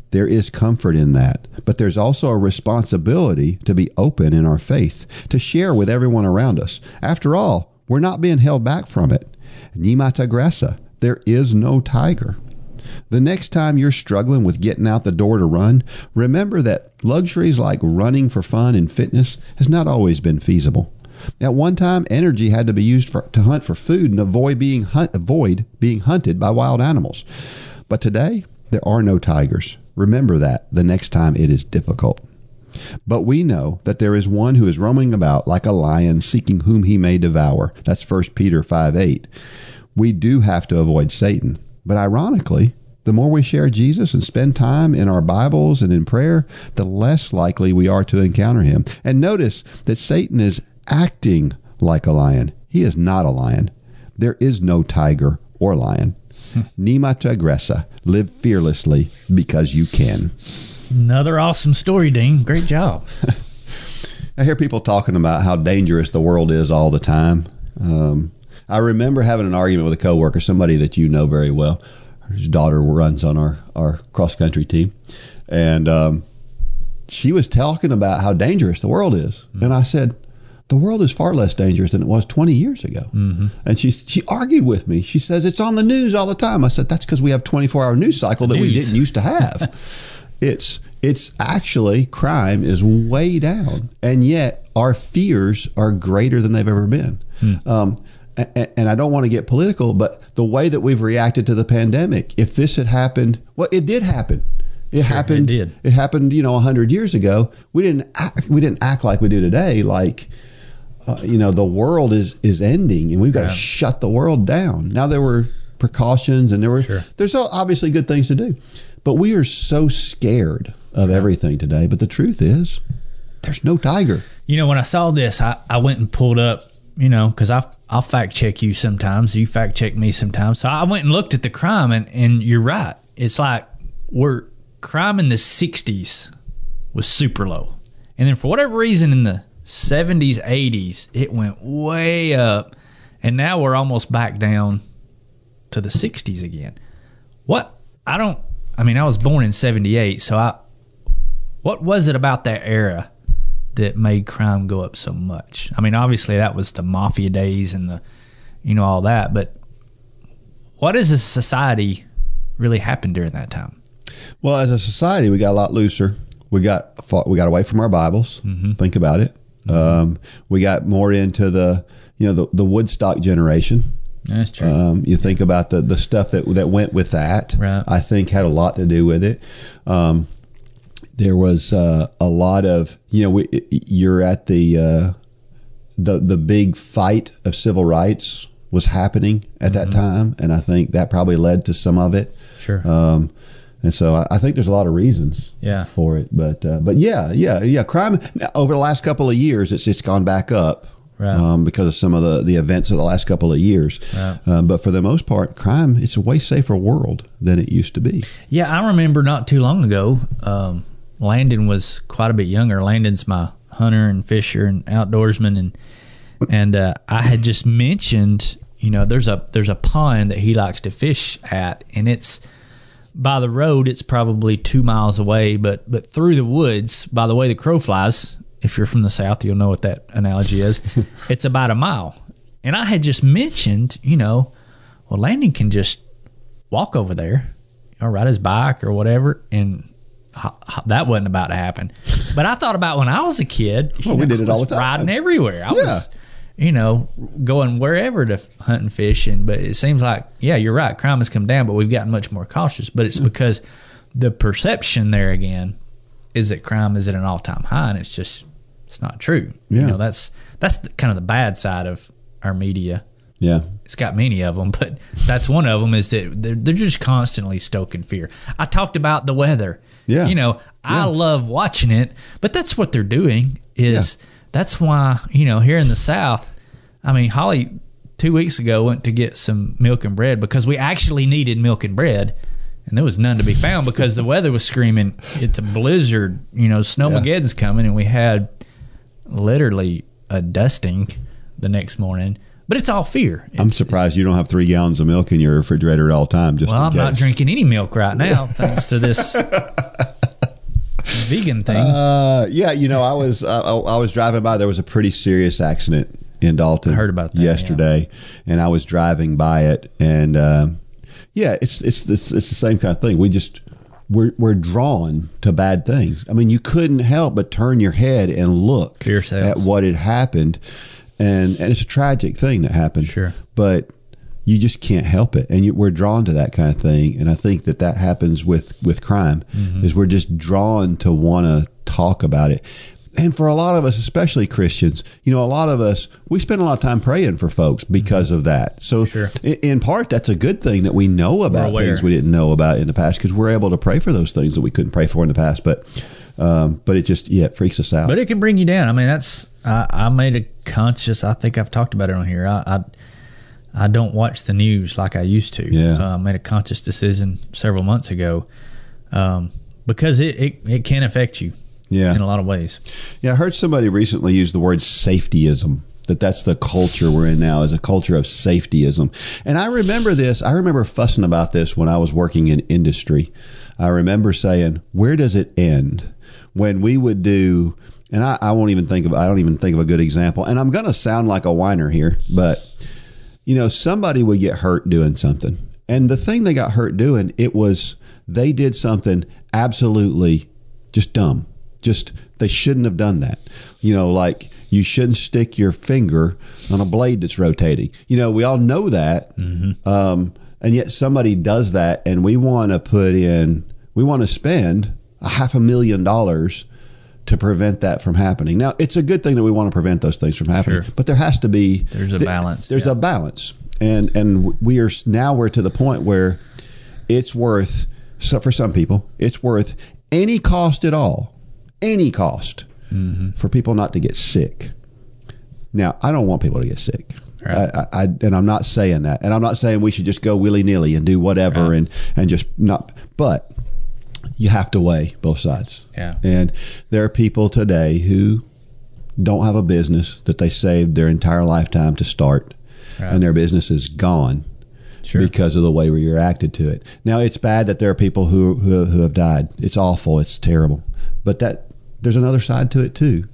There is comfort in that, but there's also a responsibility to be open in our faith, to share with everyone around us. After all, we're not being held back from it. Nie Ma Tigresa. There is no tiger. The next time you're struggling with getting out the door to run, remember that luxuries like running for fun and fitness has not always been feasible. At one time, energy had to be used for, to hunt for food and avoid being hunt, avoid being hunted by wild animals. But today, there are no tigers. Remember that the next time it is difficult. But we know that there is one who is roaming about like a lion seeking whom he may devour. That's 1 Peter 5 8. We do have to avoid Satan. But ironically, the more we share Jesus and spend time in our Bibles and in prayer, the less likely we are to encounter him. And notice that Satan is acting like a lion. He is not a lion. There is no tiger or lion. Hmm. Nie Ma Tigresa. Live fearlessly because you can. Another awesome story, Dean. Great job. I hear people talking about how dangerous the world is all the time. Um, I remember having an argument with a coworker, somebody that you know very well. His daughter runs on our, our cross country team. And um, she was talking about how dangerous the world is. Mm-hmm. And I said, the world is far less dangerous than it was 20 years ago. Mm-hmm. And she she argued with me. She says it's on the news all the time. I said that's because we have 24 hour news cycle that news. we didn't used to have. it's it's actually crime is way down, and yet our fears are greater than they've ever been. Mm. Um, and, I don't want to get political, but the way that we've reacted to the pandemic, if this had happened, well, it did happen. It sure, happened. It, it happened. You know, hundred years ago. We didn't act. We didn't act like we do today. Like uh, you know, the world is is ending, and we've got yeah. to shut the world down. Now there were precautions, and there were sure. there's obviously good things to do, but we are so scared of yeah. everything today. But the truth is, there's no tiger. You know, when I saw this, I, I went and pulled up. You know, because I I'll fact check you sometimes. You fact check me sometimes. So I went and looked at the crime, and and you're right. It's like we're crime in the '60s was super low, and then for whatever reason in the 70s, 80s, it went way up. And now we're almost back down to the 60s again. What? I don't, I mean, I was born in 78, so I, what was it about that era that made crime go up so much? I mean, obviously that was the mafia days and the, you know, all that, but what as a society really happened during that time? Well, as a society, we got a lot looser. We got we got away from our Bibles. Mm-hmm. Think about it. Mm-hmm. Um, we got more into the you know the, the Woodstock generation. That's true. Um, you think about the the stuff that that went with that. Right. I think had a lot to do with it. Um, there was uh, a lot of you know we, you're at the uh, the the big fight of civil rights was happening at mm-hmm. that time, and I think that probably led to some of it. Sure. Um, and so I, I, think there's a lot of reasons yeah. for it. But uh, but yeah, yeah, yeah. Crime over the last couple of years, it's it's gone back up. Right. Um, because of some of the, the events of the last couple of years. Right. Um, but for the most part, crime, it's a way safer world than it used to be. Yeah, I remember not too long ago, um, Landon was quite a bit younger. Landon's my hunter and fisher and outdoorsman. And, and uh, I had just mentioned, you know, there's a there's a pond that he likes to fish at, and it's by the road. It's probably two miles away, but but through the woods, by the way the crow flies. If you're from the south, you'll know what that analogy is. it's about a mile, and I had just mentioned, you know, well, Landon can just walk over there, or ride his bike or whatever, and that wasn't about to happen. But I thought about when I was a kid. Well, we did I it all the time. Riding everywhere. I Yeah. was, you know, going wherever to hunt and fishing. But it seems like, yeah, you're right. Crime has come down, but we've gotten much more cautious. But it's hmm. because the perception there again is that crime is at an all time high, and it's just it's not true. Yeah. You know, that's that's the, kind of the bad side of our media Yeah. it's got many of them, but that's one of them. Is that they're, they're just constantly stoking fear. I talked about the weather. Yeah. you know, I love watching it, but that's what they're doing. Is that's why you know here in the South, I mean, Holly two weeks ago went to get some milk and bread because we actually needed milk and bread. And there was none to be found because the weather was screaming, it's a blizzard, you know, snowmageddon's coming. And we had literally a dusting the next morning. But it's all fear. I'm surprised you don't have three gallons of milk in your refrigerator at all time. Just well, I'm not drinking any milk right now thanks to this vegan thing. Uh, yeah, you know, I was uh, I was driving by. There was a pretty serious accident in Dalton. I heard about that, yesterday, and I was driving by it, and um, yeah, it's it's this it's the same kind of thing. We just we're we're drawn to bad things. I mean, you couldn't help but turn your head and look at what had happened, and and it's a tragic thing that happened. Sure. but you just can't help it and you, we're drawn to that kind of thing and i think that that happens with with crime Mm-hmm. is we're just drawn to want to talk about it and for a lot of us especially christians you know a lot of us we spend a lot of time praying for folks because of that so Mm-hmm. Sure. in, in part that's a good thing that we know about things we didn't know about in the past because we're able to pray for those things that we couldn't pray for in the past but um, but it just yeah it freaks us out but it can bring you down. I mean, that's I, I made a conscious. I think I've talked about it on here. I, I I don't watch the news like I used to. Yeah. uh, I made a conscious decision several months ago um, because it, it it can affect you. Yeah. in a lot of ways. Yeah, I heard somebody recently use the word safetyism. That that's the culture we're in now is a culture of safetyism. And I remember this. I remember fussing about this when I was working in industry. I remember saying, "Where does it end?" When we would do, and I, I won't even think of. I don't even think of a good example. And I'm going to sound like a whiner here, but you know, somebody would get hurt doing something. And the thing they got hurt doing, it was they did something absolutely just dumb. Just they shouldn't have done that. You know, like you shouldn't stick your finger on a blade that's rotating. You know, we all know that. Um, and yet somebody does that and we want to put in we want to spend a half a million dollars to prevent that from happening. Now, it's a good thing that we want to prevent those things from happening, Sure. but there has to be There's a th- balance, There's yeah. a balance, and and we are now we're to the point where it's worth so for some people it's worth any cost at all, any cost Mm-hmm. for people not to get sick. Now, I don't want people to get sick. Right. I, I, and I'm not saying that, and I'm not saying we should just go willy nilly and do whatever Right. and and just not. But you have to weigh both sides. Yeah. And there are people today who don't have a business that they saved their entire lifetime to start, Right. and their business is gone Sure. because of the way we reacted to it. Now it's bad that there are people who, who who have died. It's awful. It's terrible. But that there's another side to it too.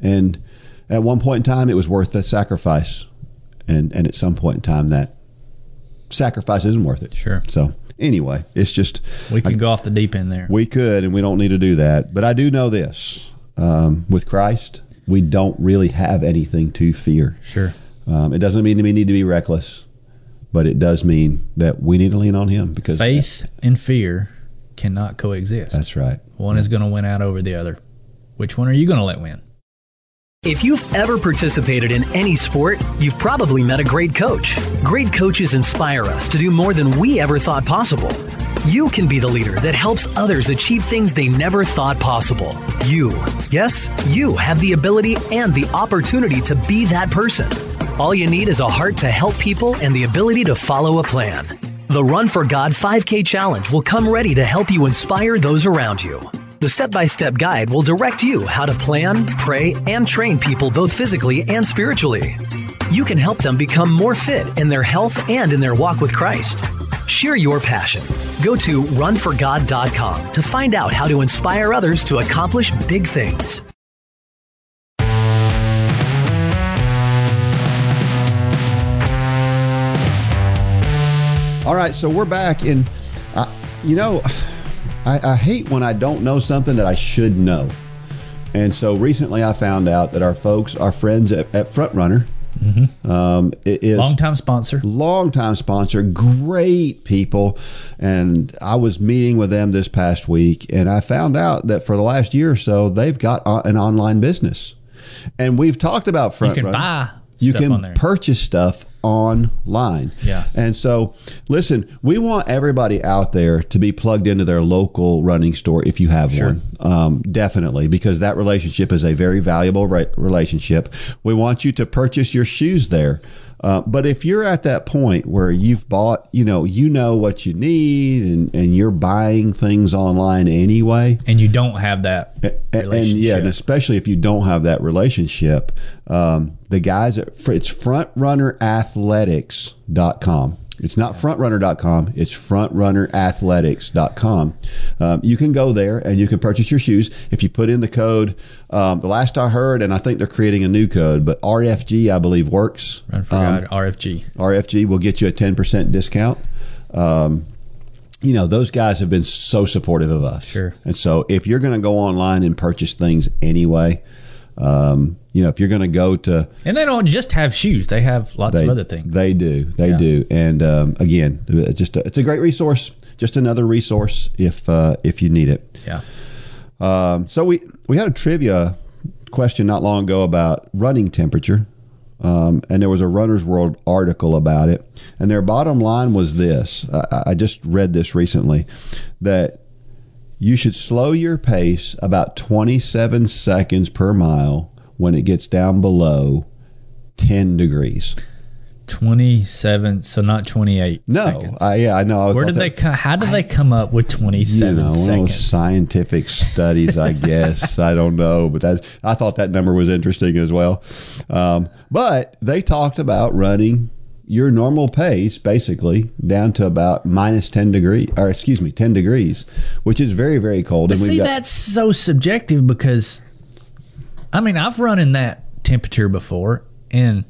And at one point in time, it was worth the sacrifice, and and at some point in time, that sacrifice isn't worth it. Sure. So anyway, it's just we could go off the deep end there. we could, and we don't need to do that. But I do know this: um, with Christ, we don't really have anything to fear. Sure. Um, it doesn't mean that we need to be reckless, but it does mean that we need to lean on Him because Faith and fear cannot coexist. That's right. One is going to win out over the other. Which one are you going to let win? If you've ever participated in any sport, you've probably met a great coach. Great coaches inspire us to do more than we ever thought possible. You can be the leader that helps others achieve things they never thought possible. You, yes, you have the ability and the opportunity to be that person. All you need is a heart to help people and the ability to follow a plan. The Run for God 5K Challenge will come ready to help you inspire those around you. The step by step guide will direct you how to plan, pray, and train people both physically and spiritually. you can help them become more fit in their health and in their walk with Christ. Share your passion. Go to runforgod.com to find out how to inspire others to accomplish big things. All right, so we're back, and uh, you know, I, I hate when I don't know something that I should know. And so recently, I found out that our folks, our friends at, at Front Runner, um, it is Long time sponsor. longtime sponsor, great people. And I was meeting with them this past week, and I found out that for the last year or so, they've got an online business. And we've talked about frontrunner. You can Runner. buy You can purchase stuff online. Yeah. And so, listen, we want everybody out there to be plugged into their local running store if you have one. Um, definitely, because that relationship is a very valuable re- relationship. We want you to purchase your shoes there. Uh, but if you're at that point where you've bought, you know, you know what you need and, and you're buying things online anyway, and you don't have that and, and yeah, and especially if you don't have that relationship, um, the guys at it's frontrunnerathletics.com. It's not frontrunner.com, it's frontrunnerathletics.com. Um, you can go there and you can purchase your shoes. If you put in the code, um, the last I heard, and I think they're creating a new code, but RFG, I believe, works. Run for Um, RFG. RFG will get you a 10% discount. Um, you know, those guys have been so supportive of us. Sure. And so if you're going to go online and purchase things anyway, um, you know, if you're going to go to, And they don't just have shoes; they have lots they, of other things. they do, they Yeah. do. And um, again, it's just a, it's a great resource, just another resource if uh, if you need it. yeah, Um, so we we had a trivia question not long ago about running temperature, um, and there was a Runner's World article about it. And their bottom line was this: I, I just read this recently that you should slow your pace about 27 seconds per mile when it gets down below 10 degrees. twenty-seven. So not twenty-eight. No, seconds. I, yeah, I know. I Where did they? Come, how did they come up with you twenty-seven know, one of those seconds? scientific studies, I guess. I don't know, but that I thought that number was interesting as well. Um, but they talked about running your normal pace basically down to about minus 10 degrees or excuse me 10 degrees which is very very cold But we've see, got- that's so subjective because, I mean, I've run in that temperature before, and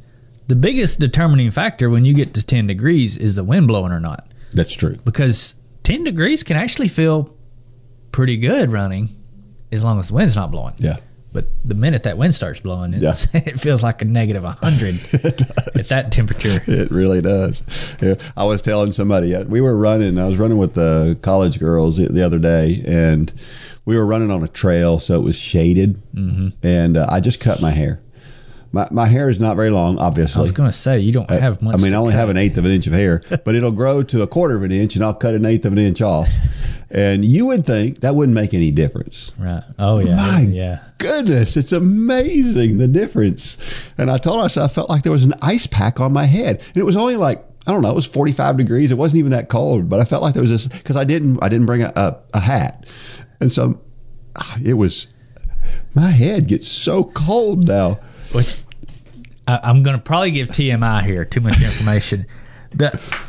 the biggest determining factor when you get to ten degrees is the wind blowing or not. that's true Because ten degrees can actually feel pretty good running, as long as the wind's not blowing. yeah But the minute that wind starts blowing, it's, it feels like a negative 100 at that temperature. It really does. Yeah. I was telling somebody uh, we were running. I was running with the college girls the, the other day, and we were running on a trail, so it was shaded. Mm-hmm. And uh, I just cut my hair. My, my hair is not very long, obviously. I was going to say, you don't have much. I mean, I only cut. have an eighth of an inch of hair, but it'll grow to a quarter of an inch, and I'll cut an eighth of an inch off. And you would think that wouldn't make any difference. Right. Oh, yeah. My yeah. goodness, it's amazing the difference. And I told myself I felt like there was an ice pack on my head, and it was only like I don't know, it was forty five degrees. It wasn't even that cold, but I felt like there was this because I didn't I didn't bring a, a, a hat, and so ah, it was. My head gets so cold now. Which I, I'm going to probably give TMI here. Too much information.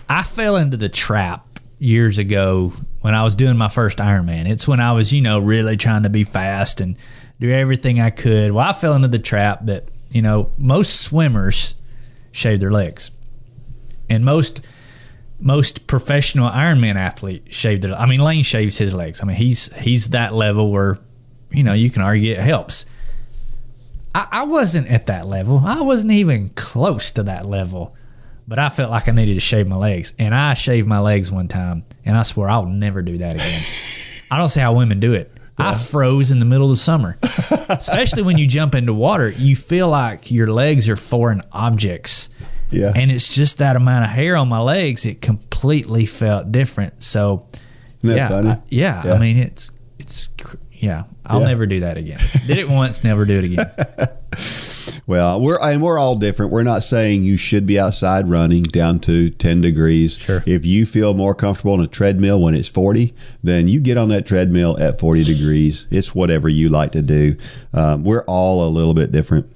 I fell into the trap years ago when I was doing my first Ironman. It's when I was, you know, really trying to be fast and do everything I could. Well, I fell into the trap that you know most swimmers shave their legs, and most most professional Ironman athletes shave their. I mean, Lane shaves his legs. I mean, he's he's that level where you know you can argue it helps. I, I wasn't at that level. I wasn't even close to that level. But I felt like I needed to shave my legs. And I shaved my legs one time. And I swear I'll never do that again. I don't see how women do it. I froze in the middle of the summer. Especially when you jump into water, you feel like your legs are foreign objects. Yeah. And it's just that amount of hair on my legs. It completely felt different. So, yeah, yeah, Yeah. I mean, it's, it's, yeah, I'll Yeah. never do that again. Did it once, never do it again. Well, we're and we're all different. We're not saying you should be outside running down to ten degrees. Sure. If you feel more comfortable on a treadmill when it's forty, then you get on that treadmill at forty degrees. It's whatever you like to do. Um, we're all a little bit different.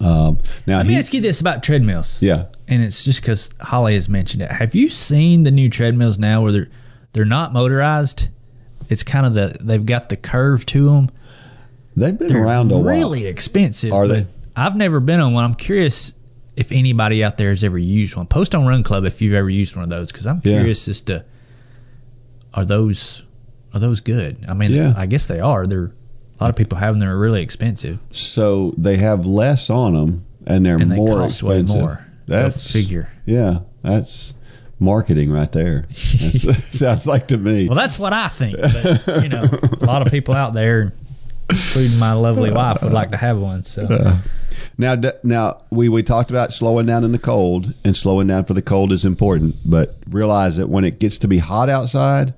Um, now Let me he- ask you this about treadmills. Yeah. and it's just because Holly has mentioned it. Have you seen the new treadmills now where they're they're not motorized? It's kind of the they've got the curve to them. they've been around a while. really expensive. Are they? I've never been on one. I'm curious if anybody out there has ever used one. Post on Run Club if you've ever used one of those because I'm Yeah. curious as to are those are those good? I mean, Yeah. I guess they are. They're a lot of people have them. They're really expensive. So they have less on them, and they're And they more cost way expensive. more. That's figure. Yeah, that's marketing right there. Sounds like to me. Well, that's what I think. But, you know, a lot of people out there, including my lovely wife, would like to have one. So Now, now we, we talked about slowing down in the cold, and slowing down for the cold is important. But realize that when it gets to be hot outside,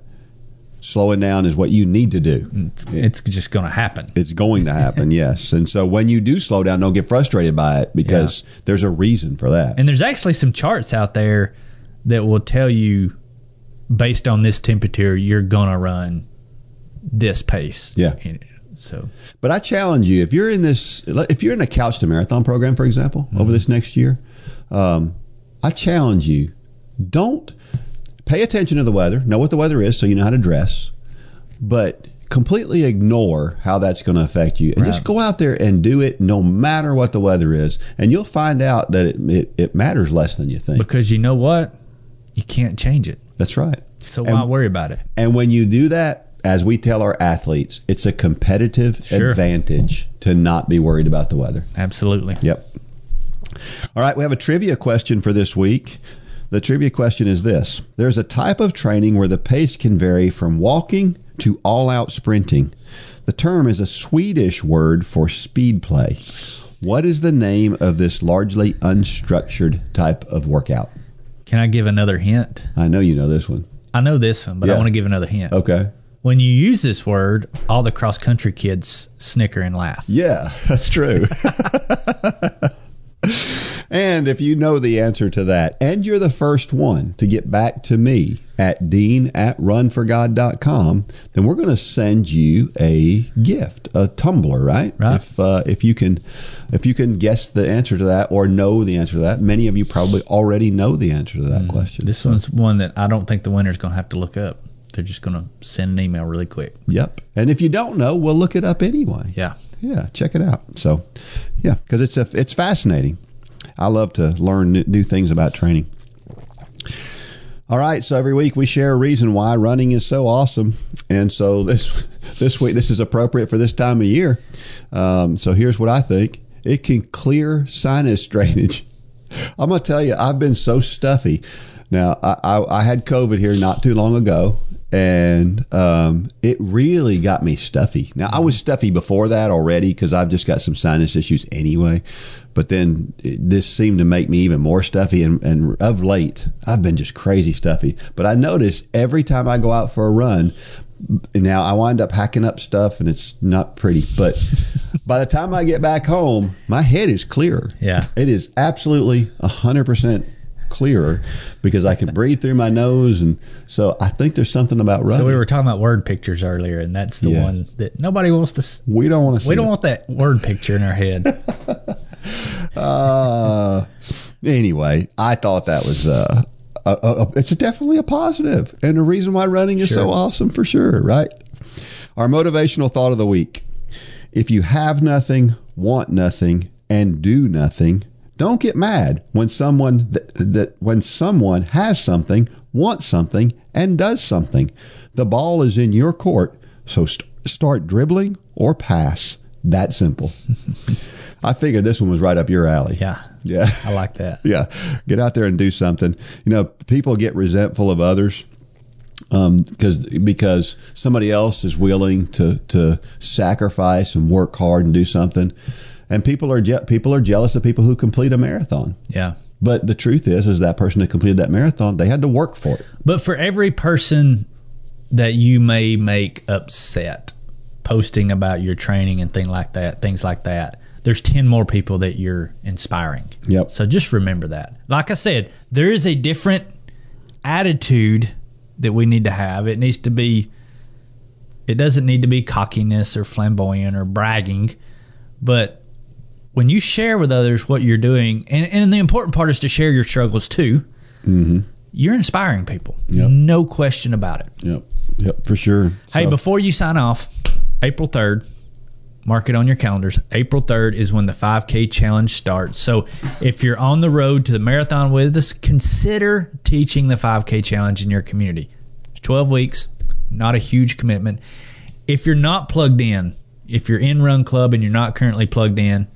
slowing down is what you need to do. it's, it's just going to happen. It's going to happen, yes. And so when you do slow down, don't get frustrated by it because there's a reason for that. And there's actually some charts out there that will tell you, based on this temperature, you're going to run this pace. Yeah. And So But I challenge you if you're in this, if you're in a couch to marathon program, for example, Mm-hmm. over this next year, um, I challenge you don't pay attention to the weather, know what the weather is, so you know how to dress, but completely ignore how that's going to affect you, and just go out there and do it no matter what the weather is, and you'll find out that it it, it matters less than you think. because you know what, you can't change it. that's right. So And- why worry about it? And when you do that, as we tell our athletes, it's a competitive Sure. advantage to not be worried about the weather. Absolutely. Yep. All right, we have a trivia question for this week. The trivia question is this There's a type of training where the pace can vary from walking to all out sprinting. The term is a Swedish word for speed play. What is the name of this largely unstructured type of workout? Can I give another hint? I know you know this one. I know this one, but I want to give another hint. Okay. When you use this word, all the cross country kids snicker and laugh. Yeah, that's true. and if you know the answer to that, and you're the first one to get back to me at dean at runforgod.com, then we're going to send you a gift, a tumbler, right? Right. If, uh, if you can, if you can guess the answer to that or know the answer to that, many of you probably already know the answer to that question. Mm. This one's one that I don't think the winner's going to have to look up. They're just going to send an email really quick. Yep. And if you don't know, we'll look it up anyway. Yeah. yeah check it out so yeah because it's a it's fascinating i love to learn new, new things about training all right so every week we share a reason why running is so awesome and so this this week this is appropriate for this time of year um, so here's what i think it can clear sinus drainage i'm gonna tell you i've been so stuffy now i, I, I had covid here not too long ago and um, it really got me stuffy. Now I was stuffy before that already because I've just got some sinus issues anyway, but then it, this seemed to make me even more stuffy. And, and of late, I've been just crazy stuffy. But I notice every time I go out for a run, now I wind up hacking up stuff and it's not pretty. But by the time I get back home, my head is clearer. Yeah. it is absolutely hundred percent clearer because I can breathe through my nose, and so I think there's something about running. So we were talking about word pictures earlier, and that's the Yeah. one that nobody wants to. we don't want to. See We don't it. want that word picture in our head. Uh, anyway, I thought that was uh, a, a, a- it's definitely a positive, and the reason why running is so awesome for sure, right? Our motivational thought of the week: If you have nothing, want nothing, and do nothing, don't get mad when someone that, that when someone has something, wants something, and does something. The ball is in your court, so st- start dribbling or pass. That simple. I figured this one was right up your alley. Yeah, Yeah. I like that. yeah. Get out there and do something. You know, people get resentful of others um, because because somebody else is willing to to sacrifice and work hard and do something, and people are je- people are jealous of people who complete a marathon. Yeah. But the truth is, is that person that completed that marathon, they had to work for it. But for every person that you may make upset posting about your training and thing like that, things like that, there's 10 more people that you're inspiring. Yep. So just remember that. Like I said, there is a different attitude that we need to have. It needs to be it doesn't need to be cockiness or flamboyant or bragging, but when you share with others what you're doing, and, and the important part is to share your struggles too, mm-hmm. you're inspiring people. Yep. No question about it. Yep. Yep. For sure. Hey, So- before you sign off, April 3rd, mark it on your calendars. April 3rd is when the 5K challenge starts. So if you're on the road to the marathon with us, consider teaching the 5K challenge in your community. It's 12 weeks, not a huge commitment. If you're not plugged in, if you're in Run Club and you're not currently plugged in,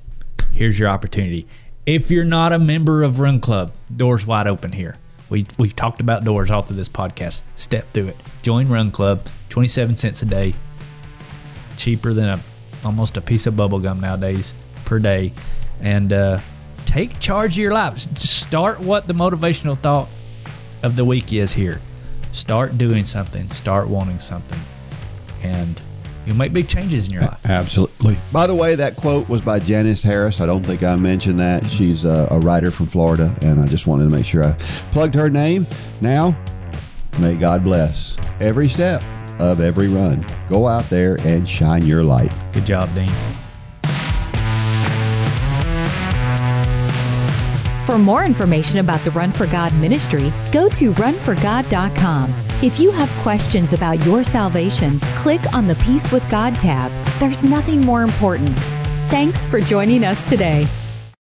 here's your opportunity. If you're not a member of Run Club, doors wide open here. We we've talked about doors all through this podcast. Step through it. Join Run Club. Twenty seven cents a day. Cheaper than a almost a piece of bubble gum nowadays per day. And uh, take charge of your life. Just start what the motivational thought of the week is here. Start doing something. Start wanting something, and you'll make big changes in your life. Absolutely. By the way, that quote was by Janice Harris. I don't think I mentioned that. She's a, a writer from Florida, and I just wanted to make sure I plugged her name. Now, may God bless every step of every run. Go out there and shine your light. Good job, Dean. For more information about the Run for God ministry, go to runforgod.com. If you have questions about your salvation, click on the Peace with God tab. There's nothing more important. Thanks for joining us today.